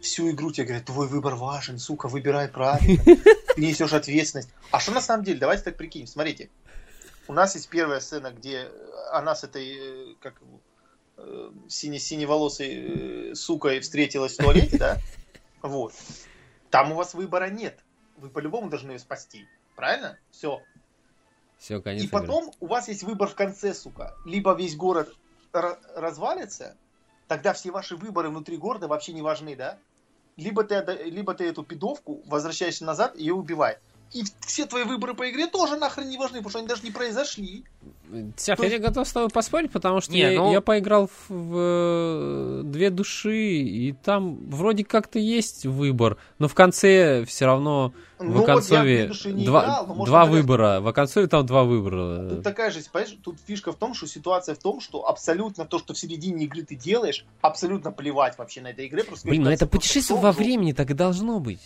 всю игру тебе говорят, твой выбор важен, сука, выбирай правильно, несешь ответственность. А что на самом деле? Давайте так прикинем. Смотрите, у нас есть первая сцена, где она с этой, э, как э, сине- синеволосой э, сукой встретилась в туалете, да? Вот. Там у вас выбора нет. Вы по-любому должны ее спасти. Правильно? Все. Все, конец И игры. потом у вас есть выбор в конце, сука. Либо весь город ра- развалится, тогда все ваши выборы внутри города вообще не важны, да? Либо ты, либо ты эту пидовку возвращаешься назад и ее убивай. И все твои выборы по игре тоже нахрен не важны, потому что они даже не произошли. Тях, То я есть- готов с тобой поспорить, потому что Не, я, ну- я поиграл в, в, э, две души, и там вроде как-то есть выбор, но в конце все равно в Ну, вот в оконцове не два, играл, может, два наверное, выбора. В оконцове там два выбора. Тут такая же, понимаешь, тут фишка в том, что ситуация в том, что абсолютно то, что в середине игры ты делаешь, абсолютно плевать вообще на этой игре. Просто Блин, ну это путешествие во времени так и должно быть.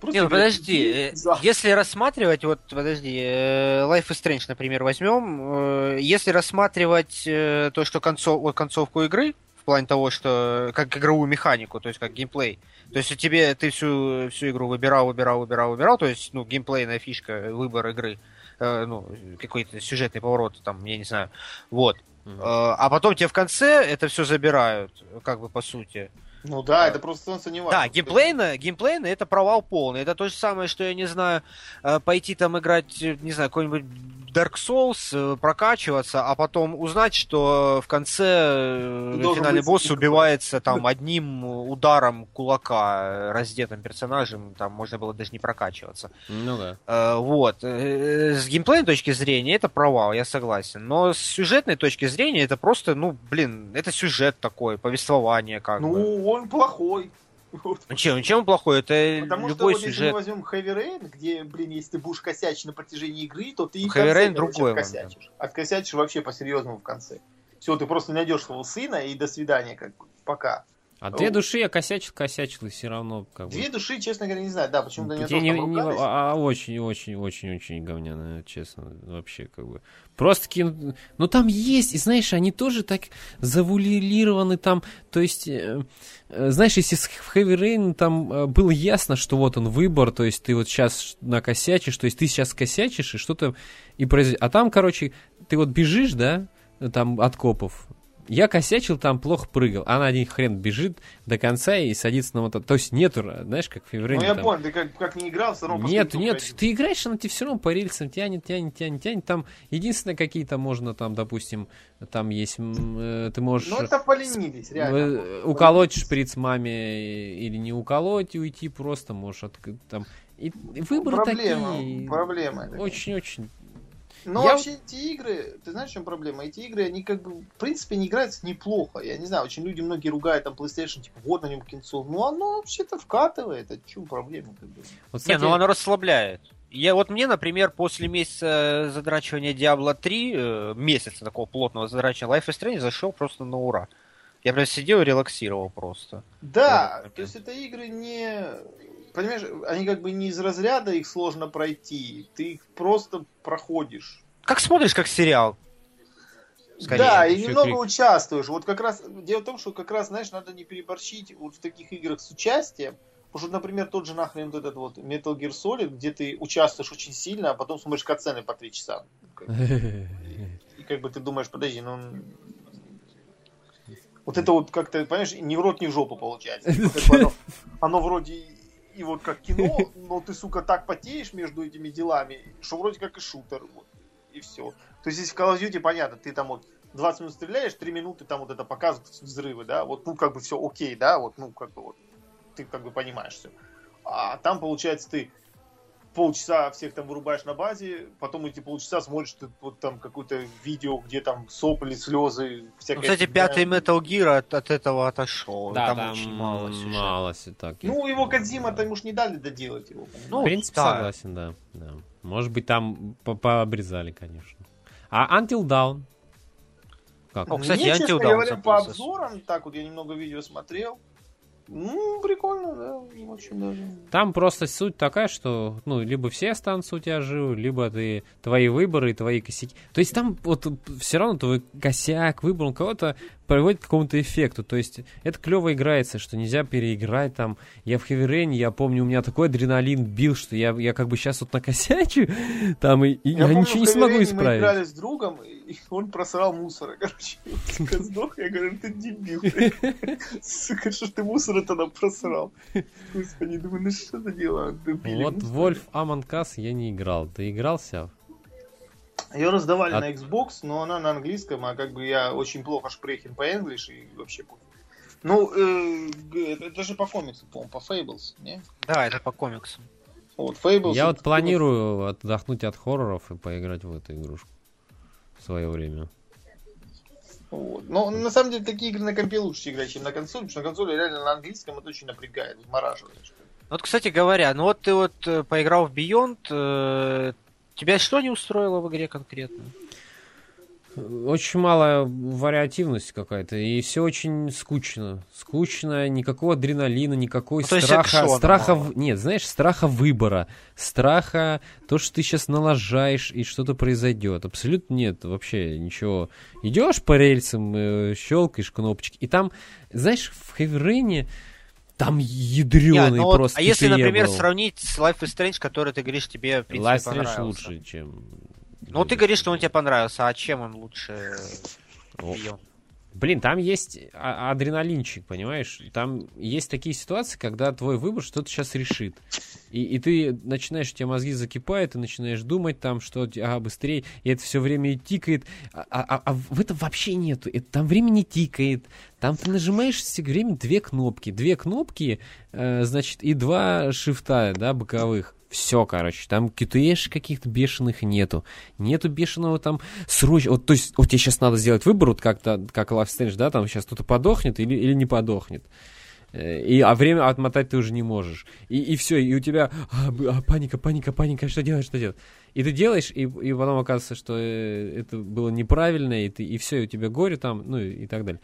Просто Не, ну подожди, иди э, за. если рассматривать, вот подожди, э, Life is Strange, например, возьмем, э, если рассматривать э, то, что концов, вот концовку игры, в плане того, что как игровую механику, то есть как геймплей, то есть у тебе ты всю, всю игру выбирал, выбирал, выбирал, выбирал, то есть, ну, геймплейная фишка, выбор игры, э, ну, какой-то сюжетный поворот, там, я не знаю, вот. Э, А потом тебе в конце это все забирают, как бы по сути. Ну да, это просто важно. Да, геймплейно, геймплейно это провал полный. Это то же самое, что, я не знаю, э, пойти там играть, э, не знаю, какой-нибудь Dark Souls, э, прокачиваться, а потом узнать, что в конце э, финальный босс убивается там одним ударом кулака э, раздетым персонажем, там можно было даже не прокачиваться. Ну да. Э, Вот. Э, С геймплейной точки зрения это провал, я согласен. Но с сюжетной точки зрения это просто, ну, блин, это сюжет такой, повествование как бы. Ну, он плохой. Вот. Ну чем, чем плохой? Это Потому что любой вот если сюжет. мы возьмем Heavy Rain, где, блин, если ты будешь косячить на протяжении игры, то ты Heavy Rain другой откосячишь. Откосячишь вообще по-серьезному в конце. Все, ты просто найдешь своего сына и до свидания, как бы, пока. А две О. души я косячил, косячил, и все равно как бы... Две души, честно говоря, не знаю, да, почему-то не, я не- не- ругались. а, очень, очень, очень, очень говняно, честно, вообще как бы. Просто кин... Ну там есть, и знаешь, они тоже так завулилированы там, то есть, э, э, знаешь, если с в Heavy Rain там э, было ясно, что вот он выбор, то есть ты вот сейчас накосячишь, то есть ты сейчас косячишь, и что-то и произойдет. А там, короче, ты вот бежишь, да, там от копов, я косячил, там плохо прыгал. Она один хрен бежит до конца и садится на мотор. То есть нету, знаешь, как в Феврене. Ну я там... понял, ты как, как не играл, все равно Нет, нет, ты играешь, она тебе все равно по рельсам тянет, тянет, тянет, тянет. Там единственное, какие-то можно там, допустим, там есть, э, ты можешь Ну это поленились, реально. э, уколоть шприц маме или не уколоть и уйти просто можешь от, там. И, выборы проблема, такие. проблема. Очень-очень. Но Я вообще эти игры, ты знаешь, в чем проблема? Эти игры, они как бы, в принципе, не играются неплохо. Я не знаю, очень люди многие ругают там PlayStation, типа, вот на нем кинцо. Ну, оно вообще-то вкатывает, это чем проблема? Как бы? Вот, Не, кстати, ну оно расслабляет. Я вот мне, например, после месяца задрачивания Diablo 3, э, месяца такого плотного задрачивания, Life is Strange зашел просто на ура. Я прям сидел и релаксировал просто. Да, Вот, то есть это игры не... Понимаешь, они как бы не из разряда, их сложно пройти. Ты их просто проходишь. Как смотришь, как сериал. Скорее, да, и немного крик. участвуешь. Вот как раз дело в том, что как раз, знаешь, надо не переборщить вот в таких играх с участием. Потому что, например, тот же нахрен вот этот вот Metal Gear Solid, где ты участвуешь очень сильно, а потом смотришь катсцены по три часа. И как бы ты думаешь, подожди, ну... Вот это вот как-то, понимаешь, ни в рот, ни в жопу получается. Оно вроде и, вот как кино, но ты, сука, так потеешь между этими делами, что вроде как и шутер. Вот, и все. То есть здесь в Call of Duty понятно, ты там вот 20 минут стреляешь, 3 минуты там вот это показывают взрывы, да, вот, ну, как бы все окей, да, вот, ну, как бы вот, ты как бы понимаешь все. А там, получается, ты полчаса всех там вырубаешь на базе, потом эти полчаса смотришь ты вот там какое-то видео, где там сопли, слезы, Ну, всякое. кстати, фигня. пятый Metal Gear от, от этого отошел. Да, там, там очень мало сюжета. мало все-таки. Ну, его Кадзима там уж не дали доделать его. понимаешь? Ну, в принципе, да. согласен, да, да. Может быть, там по- пообрезали, конечно. А Until Dawn? Как? О, кстати, Мне, Until честно Dawn говоря, по обзорам, так вот я немного видео смотрел, ну, прикольно, да, очень даже. Там просто суть такая, что, ну, либо все останутся у тебя живы, либо ты, твои выборы и твои косяки. То есть там вот все равно твой косяк, выбор, он кого-то приводит к какому-то эффекту. То есть это клево играется, что нельзя переиграть там. Я в Rain, я помню, у меня такой адреналин бил, что я, я как бы сейчас вот накосячу, там, и, и я, помню, ничего не смогу исправить. Мы играли с другом, и он просрал мусора, короче. Сука, сдох, я говорю, ты дебил. Сука, что ж ты мусора тогда просрал? Господи, думаю, ну что за дело? Добили Вот Among Us я не играл. Ты игрался? Ее раздавали на Xbox, но она на английском, а как бы я очень плохо шпрехен по English и вообще пофиг. Ну, э, это, это же по комиксу, по-моему, по Fables, не? Да, это по комиксам. Вот, Fables. Я вот планирую отдохнуть от хорроров и поиграть в эту игрушку свое время. Вот. Но на самом деле такие игры на компе лучше играть, чем на консоли, потому что на консоли реально на английском это очень напрягает, вымораживает. Вот, кстати говоря, ну вот ты вот э, поиграл в Beyond, э, тебя что не устроило в игре конкретно? Очень малая вариативность какая-то, и все очень скучно. Скучно, никакого адреналина, никакой Ну, страха. страха в- Нет, знаешь, страха выбора. Страха, то, что ты сейчас налажаешь и что-то произойдет. Абсолютно нет вообще ничего. Идешь по рельсам, э, щелкаешь кнопочки, и там, знаешь, в Rain там Не, ядреный ну вот, просто а если, например, был. сравнить с Life is Strange, который ты говоришь, тебе, в принципе, Life Strange лучше, чем... Ну, ты говоришь, что он тебе понравился, а чем он лучше Beyond? Блин, там есть а- адреналинчик, понимаешь? Там есть такие ситуации, когда твой выбор что-то сейчас решит. И, и ты начинаешь, у тебя мозги закипают, ты начинаешь думать там, что ага, быстрее, и это все время тикает. А, а- а в этом вообще нету. Это, там время не тикает. Там ты нажимаешь все время две кнопки. Две кнопки, э, значит, и два шифта, да, боковых. Все, короче, там QTS каких-то бешеных нету. Нету бешеного там срочно. Вот, то есть, вот тебе сейчас надо сделать выбор, вот как-то, как Life Strange, да, там сейчас кто-то подохнет или, или не подохнет. Э, И, а время отмотать ты уже не можешь. И, и все, и у тебя а, а, паника, паника, паника, что делать, что делать? И ты делаешь, и, и потом оказывается, что э, это было неправильно, и, ты, и все, и у тебя горе там, ну и, и так далее.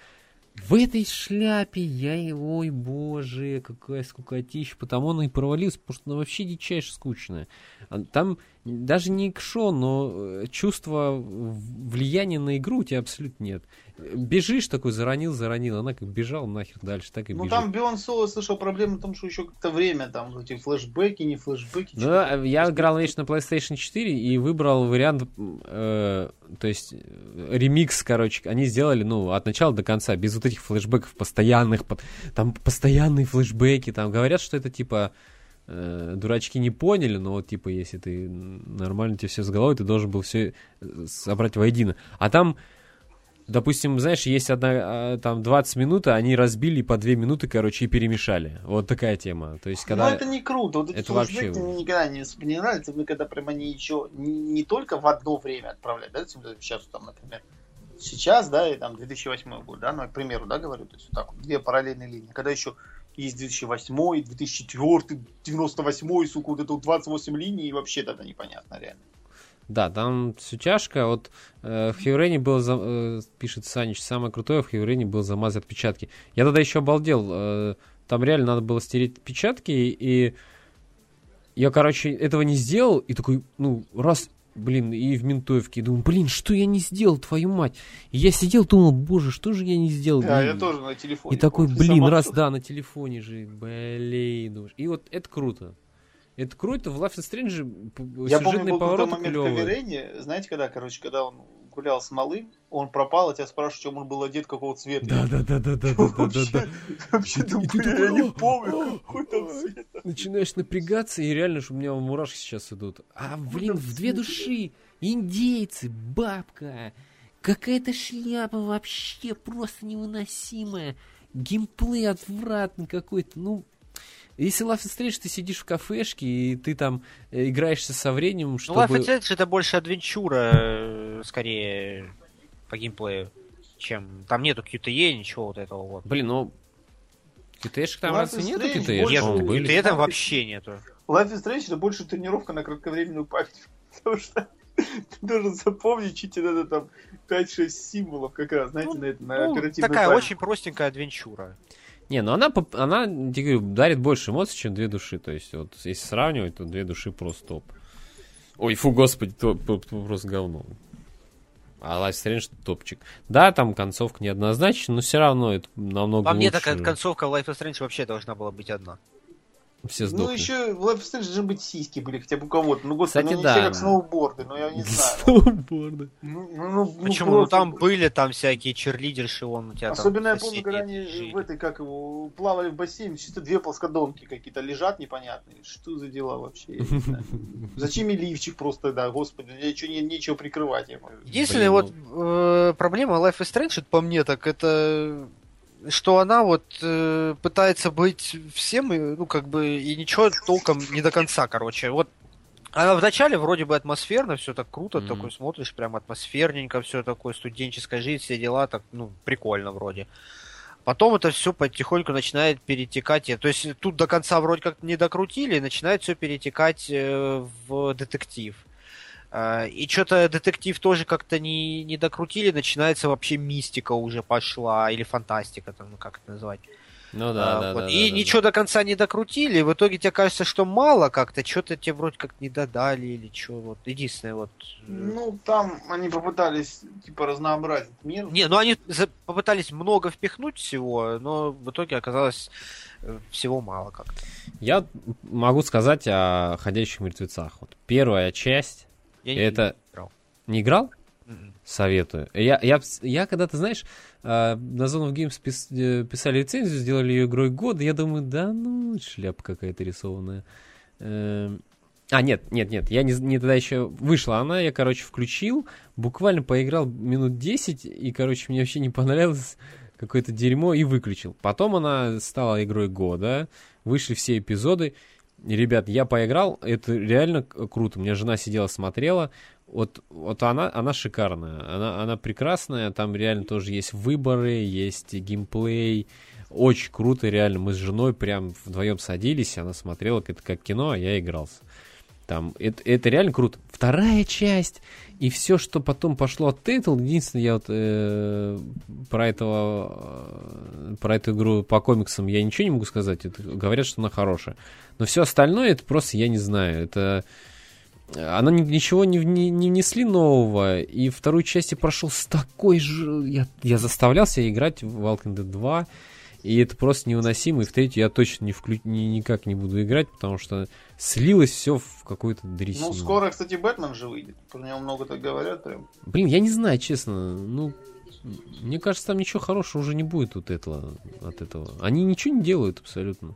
В этой шляпе я, и- ой, боже, какая скукотища, потому она и провалилась, потому что она вообще дичайше скучная. А Там даже не экшон, но э, чувство влияния на игру у тебя абсолютно нет. Бежишь такой, заронил, заронил, она как бежала нахер дальше, так и Ну бежит. там Beyond Soul, слышал, проблема в том, что еще как-то время, там эти флешбеки, не флешбеки. Ну, я играл, видишь, на PlayStation 4 и выбрал вариант, э, то есть э, ремикс, короче, они сделали, ну, от начала до конца, без вот этих флешбеков постоянных, по- там постоянные флешбеки, там говорят, что это типа э, дурачки не поняли, но вот типа если ты нормально тебе все с головой, ты должен был все собрать воедино. А там Допустим, знаешь, есть одна, а, там 20 минут, а они разбили по 2 минуты, короче, и перемешали. Вот такая тема. То есть, когда... Ну это не круто. Вот эти это вообще- мне никогда не, не нравятся, мне когда прям они еще не, не только в одно время отправляют, да, сейчас там, например, сейчас, да, и там 2008 год, да, ну, к примеру, да, говорю, то есть вот так вот, две параллельные линии. Когда еще есть 2008, 2004, 98, сука, вот это вот 28 линий, и вообще тогда непонятно, реально. Да, там все тяжко. Вот э, в Хеврене был, за- э, пишет Санич, самое крутое в Хеврене был замазать отпечатки. Я тогда еще обалдел. э, там реально надо было стереть отпечатки, и я, короче, этого не сделал, и такой, ну, раз, блин, и в ментовке, думаю, блин, что я не сделал, твою мать? И я сидел, думал, боже, что же я не сделал? Да, И- я тоже на телефоне. И такой, помню, блин, раз, да, на телефоне же, блин. думаешь. И вот это круто. Это круто, в Life is Strange Я э, помню, был такой момент каверене, знаете, когда, короче, когда он гулял с малым, он пропал, а тебя спрашивают, чем он был одет, какого цвета. Да, да, да, да, да, да, да, да. Вообще, я не помню, какой там цвет. Начинаешь напрягаться, и реально, что у меня мурашки сейчас идут. А, ну, блин, в две души, индейцы, бабка, какая-то шляпа вообще просто невыносимая. Геймплей отвратный какой-то, ну, если Life is Strange, ты сидишь в кафешке, и ты там э, играешься со временем, Ну, чтобы... Life is Strange это больше адвенчура, э, скорее, по геймплею, чем... Там нету QTE, ничего вот этого вот. Блин, ну... QTE-шек там Life разве нету QTE? были. QTE там вообще нету. Life is Strange это больше тренировка на кратковременную память. Потому что ты должен запомнить чуть надо там 5-6 символов как раз, знаете, на, это, на Ну, оперативной такая памяти. очень простенькая адвенчура. Не, ну она, она, я говорю, дарит больше эмоций, чем две души. То есть, вот, если сравнивать, то две души просто топ. Ой, фу, господи, то, то- то просто говно. А Life Strange топчик. Да, там концовка неоднозначна, но все равно это намного По мне, лучше. такая концовка Life is Strange вообще должна была быть одна. Все Ну, сдохли. еще в Life is Strange должны быть сиськи были хотя бы у кого-то. Ну, господи, Кстати, ну, не да. все как сноуборды, но я не знаю. Сноуборды. Ну, ну, ну, Почему? Ну, там были там всякие черлидерши, вон у тебя там Особенно я помню, когда они жили. в этой, как его, плавали в бассейне, чисто две плоскодонки какие-то лежат непонятные. Что за дела вообще? Я не знаю. Зачем и лифчик просто, да, господи, что, не, нечего прикрывать. Единственная Блин, вот э, проблема Life is Strange, это по мне так, это что она вот э, пытается быть всем, и, ну, как бы, и ничего толком не до конца, короче. Вот она вначале вроде бы атмосферно, все так круто, Мгм. такой смотришь, прям атмосферненько, все такое, студенческая жизнь, все дела, так, ну, прикольно вроде. Потом это все потихоньку начинает перетекать. То есть тут до конца вроде как не докрутили, и начинает все перетекать э, в детектив. А, И что-то детектив тоже как-то не, не докрутили, начинается вообще мистика уже пошла, или фантастика, там, ну как это назвать. Ну да, А, да, вот. да. и да, ничего до конца не докрутили, в итоге тебе кажется, что мало как-то, что-то тебе вроде как не додали, или что, вот, единственное, вот. э, Ну, там они попытались, типа, разнообразить мир. Не, ну они за- попытались много впихнуть всего, но в итоге оказалось э, всего мало как-то. да. Я могу сказать о «Ходящих мертвецах». Вот первая часть, Я не это... играл. Не играл? Мгм. Советую. Я, я, я когда-то, знаешь, э, на Zone of Games пис- э, писали рецензию, сделали ее игрой года, я думаю, да ну, шляпа какая-то рисованная. Эм, А, нет, нет, нет, я не, не тогда еще вышла она, я, короче, включил, буквально поиграл минут 10, и, короче, мне вообще не понравилось какое-то дерьмо, и выключил. Потом она стала игрой года, вышли все эпизоды, ребят, я поиграл, это реально круто. У жена сидела, смотрела. Вот, вот она, она шикарная, она, она прекрасная. Там реально тоже есть выборы, есть геймплей. Очень круто, реально. Мы с женой прям вдвоем садились, она смотрела это как кино, а я игрался. Там, это, это реально круто. Вторая часть, и все, что потом пошло от Telltale, единственное, я вот э, про этого, э, про эту игру по комиксам я ничего не могу сказать. Это, говорят, что она хорошая. Но все остальное, это просто, я не знаю, это... она ни- ничего не, вне- не внесли нового, и вторую часть я прошел с такой же... Я, я заставлял себя играть в Walking Dead 2, и это просто невыносимо, и в третью я точно не вклю... ни- никак не буду играть, потому что слилось все в какую-то дресину. Ну, скоро, кстати, Бэтмен же выйдет. Про него много так говорят прям. Блин, я не знаю, честно, ну... Мне кажется, там ничего хорошего уже не будет вот этого, от этого. Они ничего не делают абсолютно.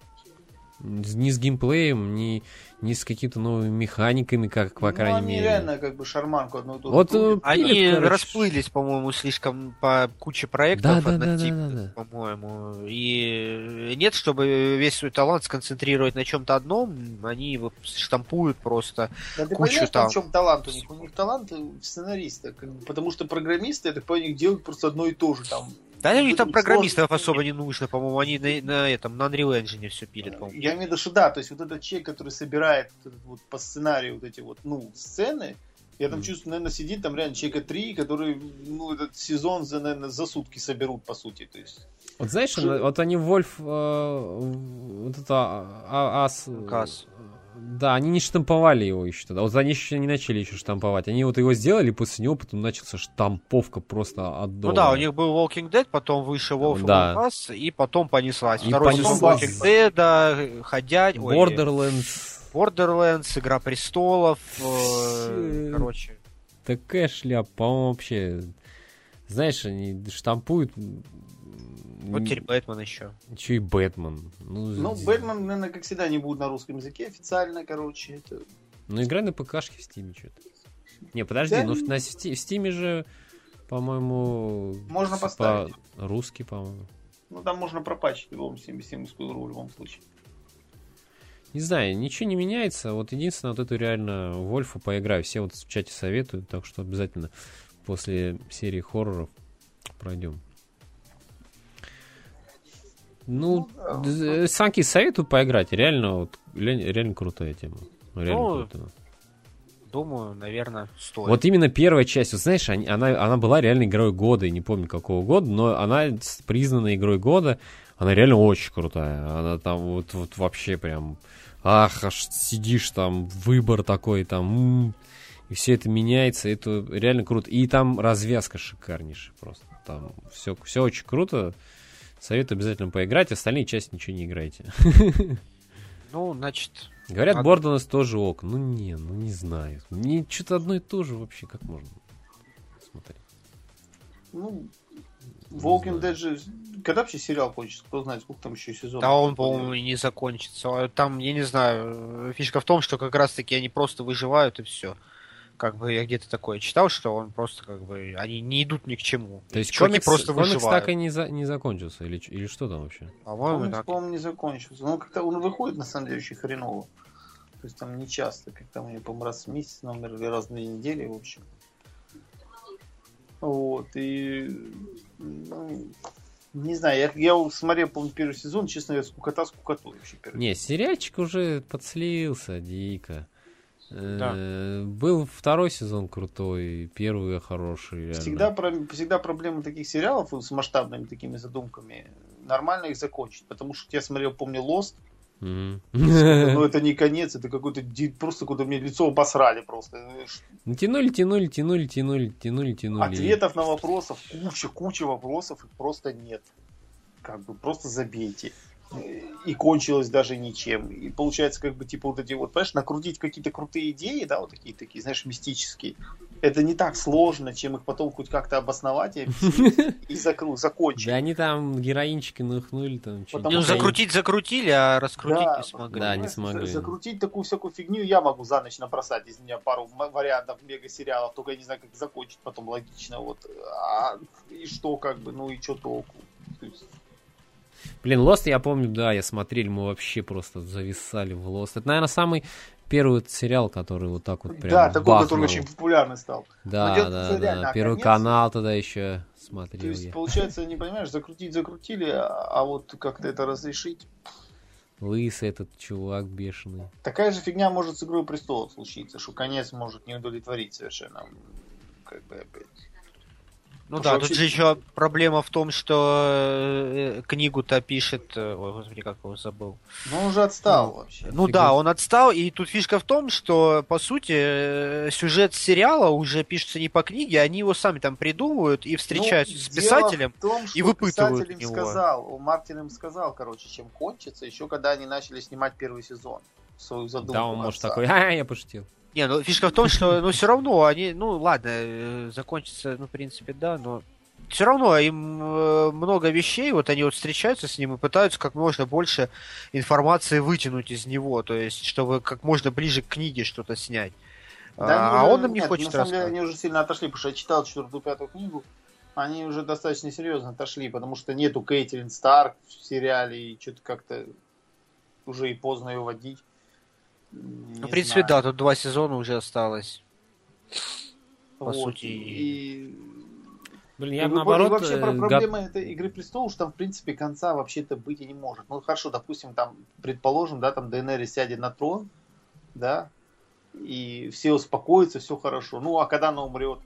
Ни с геймплеем, ни, ни с какими-то новыми механиками, как, по ну, крайней они мере. реально как бы шарманку одну ту Вот, э, Они короче. расплылись, по-моему, слишком по куче проектов Да, да, да, да, однотипных, да, да. по-моему. И нет, чтобы весь свой талант сконцентрировать на чем-то одном, они его штампуют просто. Да ты кучу понимаешь, там. в чем талант у них? У них талант сценариста. как бы, потому что программисты, я так понимаю, делают просто одно и то же. Там, Да, у них там Сложно. программистов особо не нужно, по-моему, они на, на этом, на Unreal Engine все пилят, по-моему. Я имею в виду, что да, то есть вот этот человек, который собирает вот по сценарию вот эти вот, ну, сцены, я там Мгм. чувствую, наверное, сидит там реально человека три, который, ну, этот сезон, за, наверное, за сутки соберут, по сути, то есть. Вот знаешь, Что- вот они Вольф, э, вот это а, ас, Касс. Да, они не штамповали его еще тогда. Вот они еще не начали еще штамповать. Они вот его сделали, после него потом начался штамповка просто от Ну да, у них был Walking Dead, потом вышел Wolf Да. Among Us, и потом понеслась. И Второй понеслась. сезон Walking Dead, да, Ходять, ой, Borderlands. Borderlands, Игра Престолов, э, короче. Такая шляпа, по-моему, вообще. Знаешь, они штампуют. Вот теперь Бэтмен еще. Еще и Бэтмен. Ну, Ну, Бэтмен, наверное, как всегда, не будет на русском языке официально, короче. Это... Ну, играй на ПКшке в Стиме что-то. Не, подожди, Да? ну на Сти- в Стиме же, по-моему... Можно с- поставить. По-русски, по-моему. Ну, там можно пропачить в любом стимовскую игру в любом случае. Не знаю, ничего не меняется. Вот единственное, вот эту реально Вольфу поиграю. Все вот в чате советуют, так что обязательно после серии хорроров пройдем. Ну, Ну, Санки советую поиграть. Реально, вот, реально, крутая тема. Реально Ну, крутая. Думаю, наверное, стоит. Вот именно первая часть, вот знаешь, они- она, она была реально игрой года, я не помню какого года, но она признана игрой года, она реально очень крутая. Она там вот, вот вообще прям, ах, аж сидишь там, выбор такой там, м, и все это меняется, это реально круто. И там развязка шикарнейшая просто. Там все, все очень круто. Советую обязательно поиграть, остальные части ничего не играйте. Ну, значит, Говорят, А- Borderlands тоже ок. Ну не, ну не знаю. Мне что-то одно и то же вообще, как можно смотреть. Ну, Walking Dead же... Когда вообще сериал кончится? Кто знает, сколько там еще сезонов? да он, по-моему, и не закончится. Там, я не знаю, фишка в том, что как раз-таки они просто выживают и все. Как бы я где-то такое читал, что он просто как бы они не идут ни к чему. То есть комикс, просто комикс выживают. так и не, за- не закончился? Или, или что там вообще? По-моему, Комикс, так. по-моему, не закончился. Ну, как-то он выходит, на самом деле, очень хреново. То есть там не часто, как там, я, по-моему, раз в месяц, номер или раз в две недели, в общем. Вот, и... ну, не знаю, я, я смотрел, помню, первый сезон, честно говоря, скукота скукотой вообще. Первый. Не, сериальчик уже подслился дико. Да. Э, Был второй сезон крутой, первый хороший. реально. Всегда, про- всегда проблема таких сериалов с масштабными такими задумками, нормально их закончить. Потому что я смотрел, помню, Lost, Мгм. но это не конец, это какой-то просто куда мне лицо обосрали просто. Ну, Тянули, тянули, тянули, тянули, тянули, тянули. Ответов на вопросов, куча, куча вопросов, их просто нет. Как бы просто забейте. И кончилось даже ничем. И получается, как бы, типа, вот эти вот, понимаешь, накрутить какие-то крутые идеи, да, вот такие, такие, знаешь, мистические. Это не так сложно, чем их потом хоть как-то обосновать и и закру- закончить. Да они там героинчики нахнули там. чё- Потому Ну, закрутить закрутили, а раскрутить Да, не смогли. Да, не смогли. за- Закрутить такую всякую фигню я могу за ночь набросать из меня пару вариантов мега-сериалов, только я не знаю, как закончить потом логично. Вот. А, и что, как бы, ну и что толку? То есть, Блин, Lost, я помню, да, я смотрел, мы вообще просто зависали в Lost. Это, наверное, самый первый сериал, который вот так вот прям да, такой, бахнул. который очень популярный стал. Да, Но да, да. реально, а Первый конец- канал тогда еще То смотрел есть, я. получается, не понимаешь, закрутить закрутили, а, а вот как-то это разрешить. Лысый этот чувак бешеный. Такая же фигня может с Игрой Престолов случиться, что конец может не удовлетворить совершенно. Как бы опять. Ну да, что тут вообще- же еще проблема в том, что э, книгу-то пишет... э, Ой, господи, как его забыл. Ну, он уже отстал вообще. Ну Фига да, он отстал, и тут фишка в том, что, по сути, э, сюжет сериала уже пишется не по книге, они его сами там придумывают и встречаются Ну, с дело писателем. в том, что выпытывают писатель им у него. сказал, у Мартин им сказал, короче, чем кончится, еще когда они начали снимать первый сезон. Свою задумку Да, он может такой, а, я пошутил. Не, ну фишка в том, что, ну, все равно они, ну, ладно, э, закончится, ну, в принципе, да, но все равно им э, много вещей, вот они вот встречаются с ним и пытаются как можно больше информации вытянуть из него, то есть, чтобы как можно ближе к книге что-то снять. Да, а, а уже- он им не нет, хочет На самом деле, они уже сильно отошли, потому что я читал четвертую, пятую книгу. Они уже достаточно серьезно отошли, потому что нету Кейтлин Старк в сериале, и что-то как-то уже и поздно ее водить. Ну, в принципе, да, тут два сезона уже осталось. по Вот, сути. И... Блин, и я вы- наоборот... и вообще про- э, проблема этой Игры Престолов, что там, в принципе, конца вообще-то быть и не может. Ну, хорошо, допустим, там, предположим, да, там Дейенерис сядет на трон, да, и все успокоятся, все хорошо. Ну, а когда она умрет?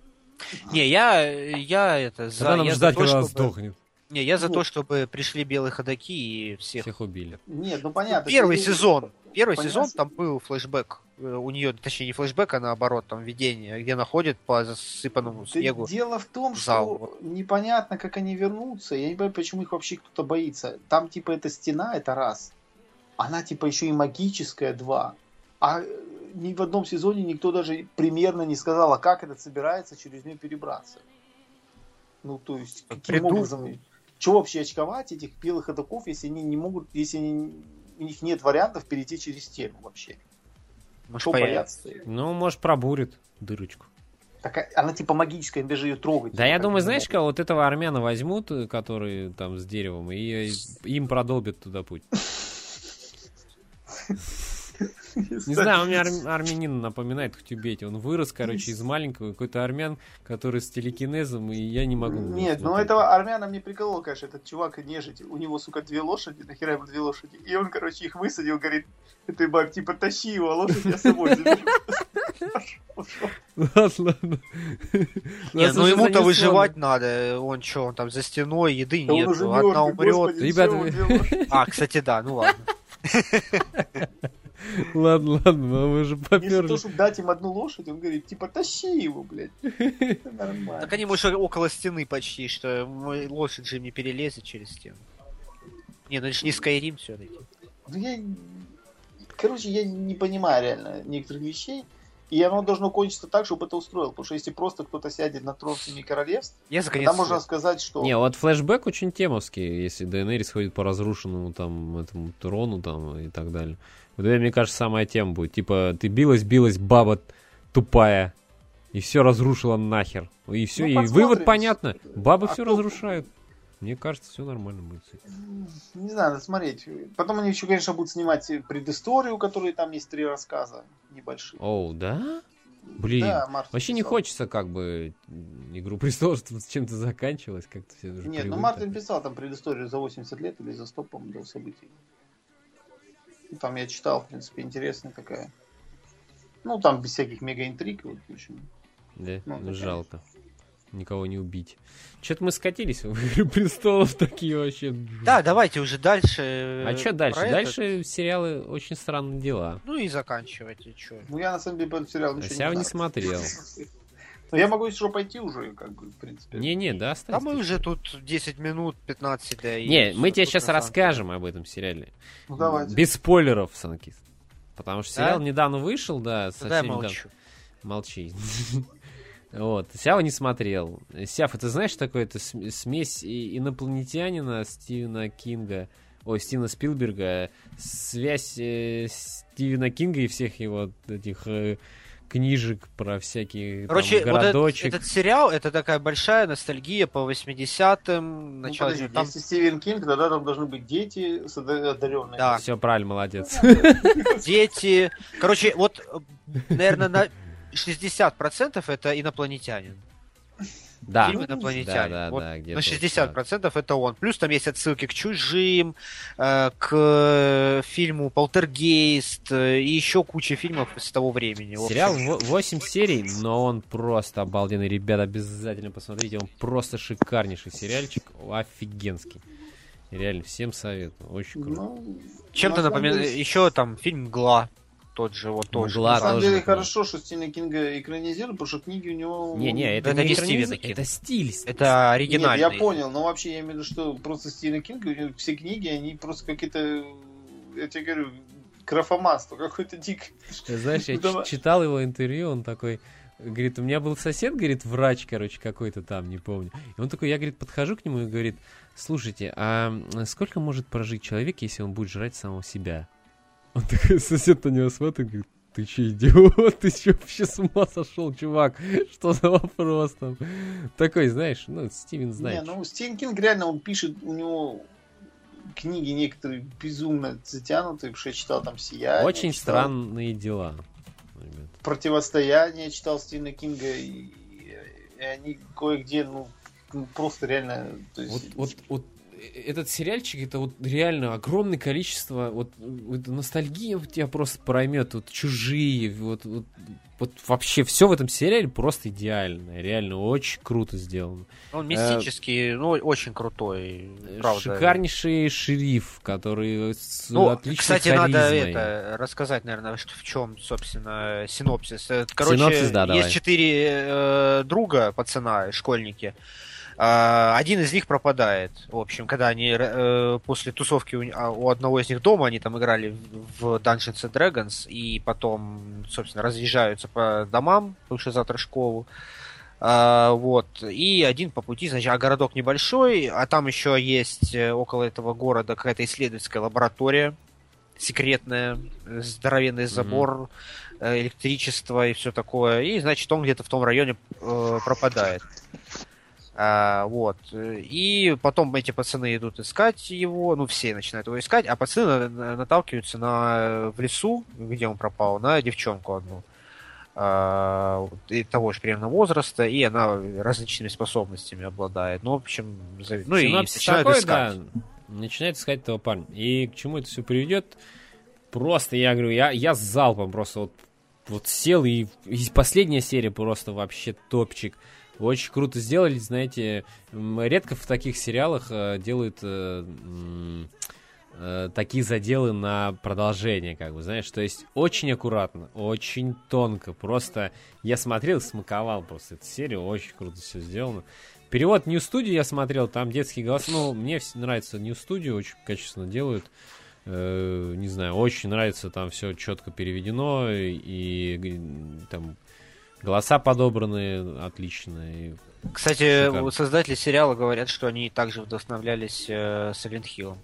Не, я, я это, за, Когда нам я ждать, за то, когда чтобы... сдохнет? Не, я за Ну. то, чтобы пришли белые ходаки и всех... Всех убили. Нет, ну понятно. Первый сезон. Первый Понятно. сезон там был флешбэк. Э, У нее, точнее, не флешбэк, а наоборот, там видение, где она ходит по засыпанному Да снегу. Дело в том, зал, что непонятно, как они вернутся. Я не понимаю, почему их вообще кто-то боится. Там, типа, эта стена, это раз. Она, типа, еще и магическая, два. А э, ни в одном сезоне никто даже примерно не сказал, а как этот собирается через нее перебраться. Ну, то есть, каким Придумал. образом... Чего вообще очковать этих белых ходоков, если они не могут, если они- у них нет вариантов перейти через стену вообще? Может, Что бояться? Ну, может, пробурит дырочку. Так, она типа магическая, даже ее трогать. Да, я думаю, знаешь, кого вот этого армяна возьмут, э, который там с деревом, и э, им продолбят туда путь. Не знаю, он мне арм- армянина напоминает в Тибете. Он вырос, короче, из маленького какой-то армян, который с телекинезом, и я не могу. Нет, ну этого армяна мне приколол, конечно, этот чувак нежить. У него, сука, две лошади, нахера ему две лошади. И он, короче, их высадил, говорит, этой бабе, типа, тащи его, а лошадь я с собой заберу. Ладно, ладно. Не, Нас ну ему-то выживать надо. Он что, он там за стеной, еды нет. уже Одна умрет. Ребята? А, кстати, да, ну ладно. Ладно, ладно, но мы же поперли. того, чтобы дать им одну лошадь, он говорит, типа, тащи его, блядь. Это нормально. Так они, может, около стены почти, что лошадь же не перелезет через стену. Не, ну это же не Скайрим все-таки. Ну я... Короче, я не понимаю реально некоторых вещей. И оно должно кончиться так, чтобы это устроил. Потому что если просто кто-то сядет на трон Семи Королевств, Я тогда можно света. сказать, что... Не, вот флешбэк очень темовский, если ДНР ходит по разрушенному там этому трону там и так далее. Вот это, мне кажется, самая тема будет. Типа, ты билась, билась, баба тупая, и все разрушила нахер. И все, Ну, и вывод понятно. Бабы А все кто- разрушают. Мне кажется, все нормально будет. Не знаю, надо смотреть. Потом они еще, конечно, будут снимать предысторию, у которой там есть три рассказа небольшие. Оу, да? Блин, Да, вообще не писал. хочется как бы Игру престолов, чтобы с чем-то заканчивалось, как-то все уже Нет, ну привыкли. Мартин писал там предысторию за 80 лет или за 100, по-моему, до событий. Там я читал, в принципе, интересная такая. Ну, там без всяких мега-интриг. Вот, в общем. Да, Ну, да, жалко. Никого не убить. Что-то мы скатились в Игры престолов такие вообще. Да, давайте уже дальше. А что дальше? про это. Дальше сериалы очень странные дела. Ну и заканчивать, и чё. Ну, я на самом деле по этому сериалу ничего Я не не смотрел. Но я могу, что, пойти уже, как бы, в принципе. Не-не, да, оставь. Да мы уже тут 10 минут, 15, да и... Не, мы тебе сейчас расскажем об этом сериале. Ну, давайте. Без спойлеров, Санкис. Потому что Да? сериал недавно вышел, да, деле. Тогда я совсем недавно. молчу. Молчи. Вот, Сява не смотрел. Сяв, это знаешь, такое это см- смесь и- инопланетянина Стивена Кинга, ой, Стивена Спилберга, связь э, Стивена Кинга и всех его этих э, книжек про всякие там, Короче, вот этот, городочек. этот сериал, это такая большая ностальгия по 80-м, Ну, начало... подожди, там- если Стивен Кинг, тогда там должны быть дети с одаренными. Да. Все правильно, молодец. дети. Короче, вот, наверное, на 60% это инопланетянин. Да. фильм «Инопланетяне». Да, да, Вот да, где-то на вот 60% это он. Плюс там есть отсылки к «Чужим», э, к э, фильму «Полтергейст» э, и еще куча фильмов с того времени. Сериал 8 серий, но он просто обалденный. Ребята, обязательно посмотрите. Он просто шикарнейший сериальчик. Офигенский. Реально, всем советую. Очень круто. Ну, Чем-то напоминает... Еще там фильм «Мгла». Тот же, вот тоже. «Мгла» На самом тоже деле такое. хорошо, что Стивена Кинга экранизируют, потому что книги у него... Не-не, это, Это не не Стивен Кинг. это стиль. Это Нет, оригинальный. я понял, но вообще я имею в виду, что просто Стивена Кинга, у него все книги, они просто какие-то, я тебе говорю, графоманство какое-то дикое. Ты знаешь, я Ну, читал его интервью, он такой, говорит, у меня был сосед, говорит, врач, короче, какой-то там, не помню. И он такой, я, говорит, подхожу к нему и говорит, слушайте, а сколько может прожить человек, если он будет жрать самого себя? Он такой, сосед на него смотрит, говорит, ты че, идиот? Ты че вообще с ума сошел, чувак? Что за вопрос там? Такой, знаешь, ну, Стивен знает. Не, ну Стивен Кинг реально, он пишет, у него книги некоторые безумно затянутые, что я читал там «Сияние», Очень читал странные дела. ребят. «Противостояние» читал Стивена Кинга, и, и они кое-где, ну, ну, просто реально... То есть, Вот, вот, вот этот сериальчик, это вот реально огромное количество, вот, вот ностальгия тебя просто проймет, вот чужие, вот, вот, вот вообще все в этом сериале просто идеально, реально очень круто сделано. Он мистический, ну, очень крутой, правда. Шикарнейший шериф, который с Ну, отличной кстати, надо харизмой. это рассказать, наверное, что, в чем, собственно, синопсис. Э, Короче, Синопсис, да, давай. есть четыре э, друга, пацана, школьники. А, один из них пропадает. В общем, когда они э, после тусовки у, а, у одного из них дома, они там играли в Dungeons and Dragons, и потом, собственно, разъезжаются по домам, потому что завтра школу. А, вот. И один по пути, значит, а городок небольшой, а там еще есть э, около этого города какая-то исследовательская лаборатория секретная, здоровенный забор, э, электричество и все такое. И, значит, он где-то в том районе э, пропадает. А, вот. И потом эти пацаны идут искать его, ну, все начинают его искать, а пацаны на- на- наталкиваются на, в лесу, где он пропал, на девчонку одну. А, и того же примерно возраста, и она различными способностями обладает. Ну, в общем, зави- ну и начинают такой, искать. да, начинает искать этого парня. И к чему это все приведет? Просто, я говорю, я, я с залпом просто вот, вот сел, и, и последняя серия просто вообще топчик. Очень круто сделали, знаете, редко в таких сериалах э, делают э, э, такие заделы на продолжение, как бы, знаешь, то есть очень аккуратно, очень тонко, просто я смотрел, смаковал просто эту серию, очень круто все сделано. Перевод New Studio я смотрел, там детский голос, ну, мне нравится New Studio, очень качественно делают, не знаю, очень нравится, там все четко переведено, и, и, там голоса подобраны отлично, и Кстати, Шикарно. создатели сериала говорят, что они также вдохновлялись э, Silent Hill.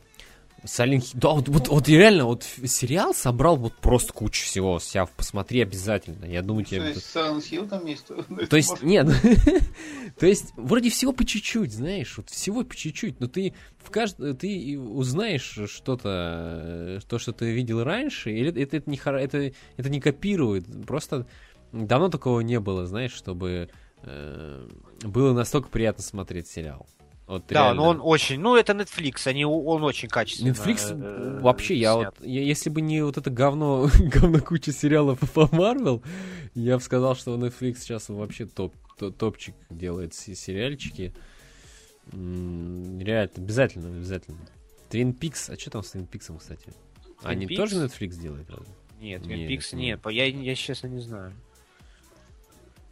Silent Hill- Да, вот, вот, вот реально, вот сериал собрал вот просто кучу всего. Сяв, посмотри обязательно. Я думаю, То тебе... есть Silent Hill там есть? То есть, нет, то есть, вроде всего по чуть-чуть, знаешь, вот всего по чуть-чуть, но ты в кажд... ты и узнаешь что-то, э, то, что ты видел раньше, или это, это, не, хор- это, это не копирует, просто давно такого не было, знаешь, чтобы э, было настолько приятно смотреть сериал. Вот Да, реально. но он очень, ну это Netflix, они, он очень качественно. Netflix э, вообще, я снят. вот, я- если бы не вот это говно, говно куча сериалов по Marvel, я бы сказал, что Netflix сейчас вообще топ, то- топчик делает се- сериальчики. Реально, обязательно, обязательно. Twin Peaks, а что там с Twin Peaks, кстати? Они Peaks? тоже Netflix делают, разве? Нет, Twin Нет, Peaks нет. нет, я, я честно не знаю.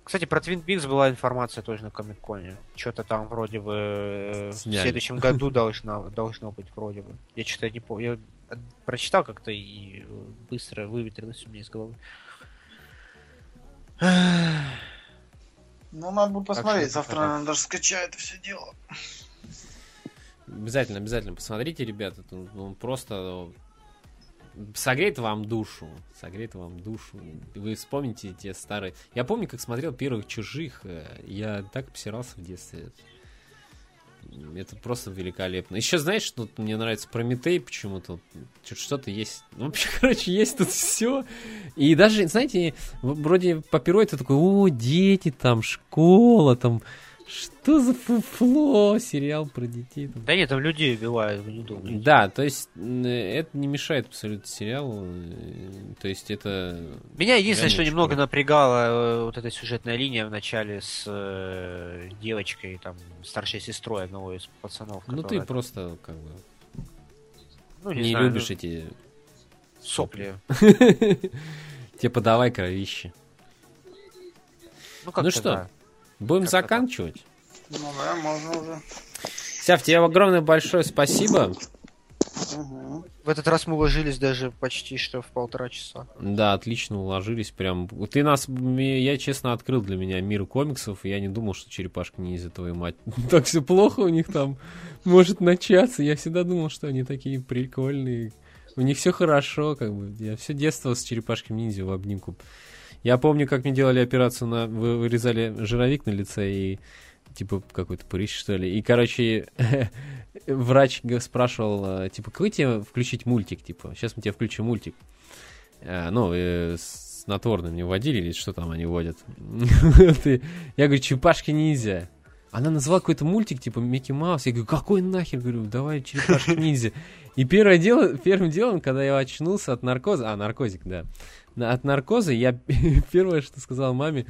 Кстати, про Twin Peaks была информация тоже на Комик-Коне. Что-то там вроде бы э, в Сняли. следующем году должно, должно быть вроде бы. Я что-то не помню. Я прочитал как-то и э, быстро выветрилось у меня из головы. Ну, надо бы посмотреть. Завтра надо даже скачать это все дело. Обязательно, обязательно посмотрите, ребята. это, Он просто согреет вам душу. Согреет вам душу. Вы вспомните те старые... Я помню, как смотрел первых «Чужих». э, Я так обсирался в детстве. Это просто великолепно. Еще знаешь, тут мне нравится Прометей почему-то? Что-то есть. Ну, вообще, короче, есть тут все. И даже, знаете, вроде по перу это такой, о, дети, там, школа, там, Что за фуфло? Сериал про детей. Там. Да нет, там людей убивают, вы не думаете. Да, то есть м, это не мешает абсолютно сериалу. э, То есть это... Меня единственное, что немного круто. напрягала э, вот эта сюжетная линия в начале с э, девочкой, там, старшей сестрой одного из пацанов. Ну ты которая- просто как бы ну, не, знаю, любишь ну, эти... сопли. Тебе подавай кровище. Ну, как Ну что, будем Как-то заканчивать. Ну да, можно уже. Сяв, тебе огромное большое спасибо. Мгм. В этот раз мы уложились даже почти что в полтора часа. Да, отлично уложились прям. Ты нас, я честно открыл для меня мир комиксов, и я не думал, что черепашка не из твою мать. Так все плохо у них там может начаться. Я всегда думал, что они такие прикольные. У них все хорошо, как бы. Я все детство с черепашкой ниндзя в обнимку. Я помню, как мне делали операцию на... Вы вырезали жировик на лице и типа какой-то прыщ, что ли. И, короче, врач спрашивал, э, типа, какой тебе включить мультик, типа, сейчас мы тебе включим мультик. Э, Ну, э, снотворным не вводили, или что там они вводят. Я говорю, черепашки ниндзя. Она назвала какой-то мультик, типа Микки Маус. Я говорю, какой нахер? Говорю, давай черепашки ниндзя. И первое дело, первым делом, когда я очнулся от наркоза, а, наркозик, да, от наркоза, я первое, что сказал маме,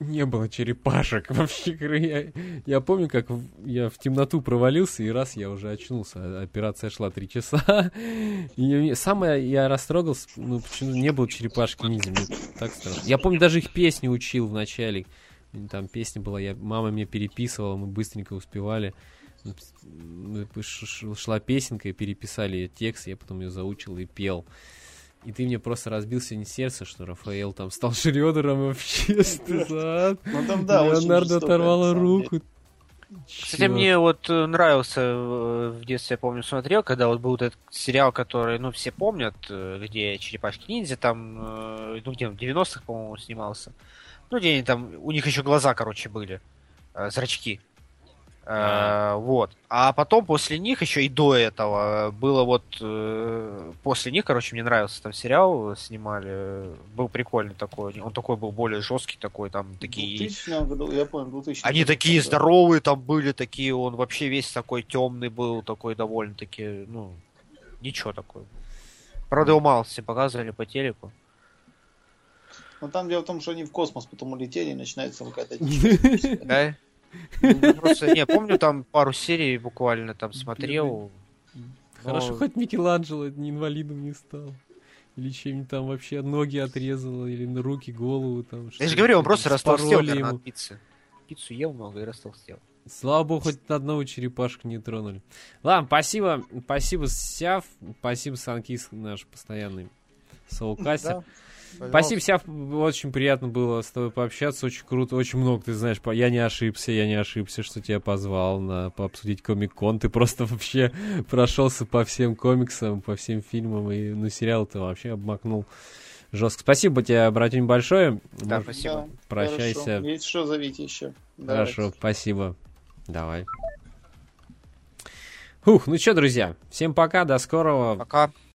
не было черепашек. Вообще, я, я помню, как в- я в темноту провалился, и раз я уже очнулся. А Операция шла три часа. И самое я растрогался, ну, почему не было черепашки ниндзя. Мне так страшно. Я помню, даже их песни учил в начале. Там песня была, я, мама мне переписывала, мы быстренько успевали. Ш- Шла песенка, и переписали её текст, я потом ее заучил и пел. И ты мне просто разбил сегодня сердце, что Рафаэл там стал Шрёдером вообще. стыдно. Ну там да, Леонардо деле. руку. Кстати, мне вот э, нравился э, в детстве, я помню, смотрел, когда вот был вот этот сериал, который, ну, все помнят, э, где черепашки-ниндзя, там, э, ну, где в 90-х, по-моему, снимался. Ну, где они там, у них еще глаза, короче, были, зрачки. Э, вот. А потом после них еще и до этого было вот э, после них, короче, мне нравился там сериал снимали, э, был прикольный такой, он такой был более жесткий такой, там В такие 2000 году, я помню, 2000 они такие здоровые там были, такие, он вообще весь такой темный был, такой довольно-таки, ну, ничего такой. Правда, его мало все показывали по телеку. Но там дело в том, что они в космос потом улетели, и начинается какая-то. Да? Ну, Просто, не, помню, там пару серий буквально там смотрел. Хорошо, но- хоть Микеланджело не инвалидом не стал. Или чем-нибудь там вообще ноги отрезало, или на руки, голову там. Я же говорю, он просто растолстел, ему. от пиццы. Пиццу ел много и растолстел. Слава богу, хоть одного черепашку не тронули. Ладно, спасибо, спасибо, Сяв, спасибо, Санкис, наш постоянный соукастер. Да, Спасибо, Сяв, очень приятно было с тобой пообщаться, очень круто, очень много, ты знаешь, по- я не ошибся, я не ошибся, что тебя позвал на пообсудить Комик-кон, ты просто вообще прошелся по всем комиксам, по всем фильмам, и ну сериал ты вообще обмакнул жестко. Спасибо тебе, братюнь, большое. Да, Может, спасибо. Прощайся. хорошо. Есть что, зовите еще. Хорошо, спасибо. Давай. Фух, ну что, друзья, всем пока, до скорого. Пока.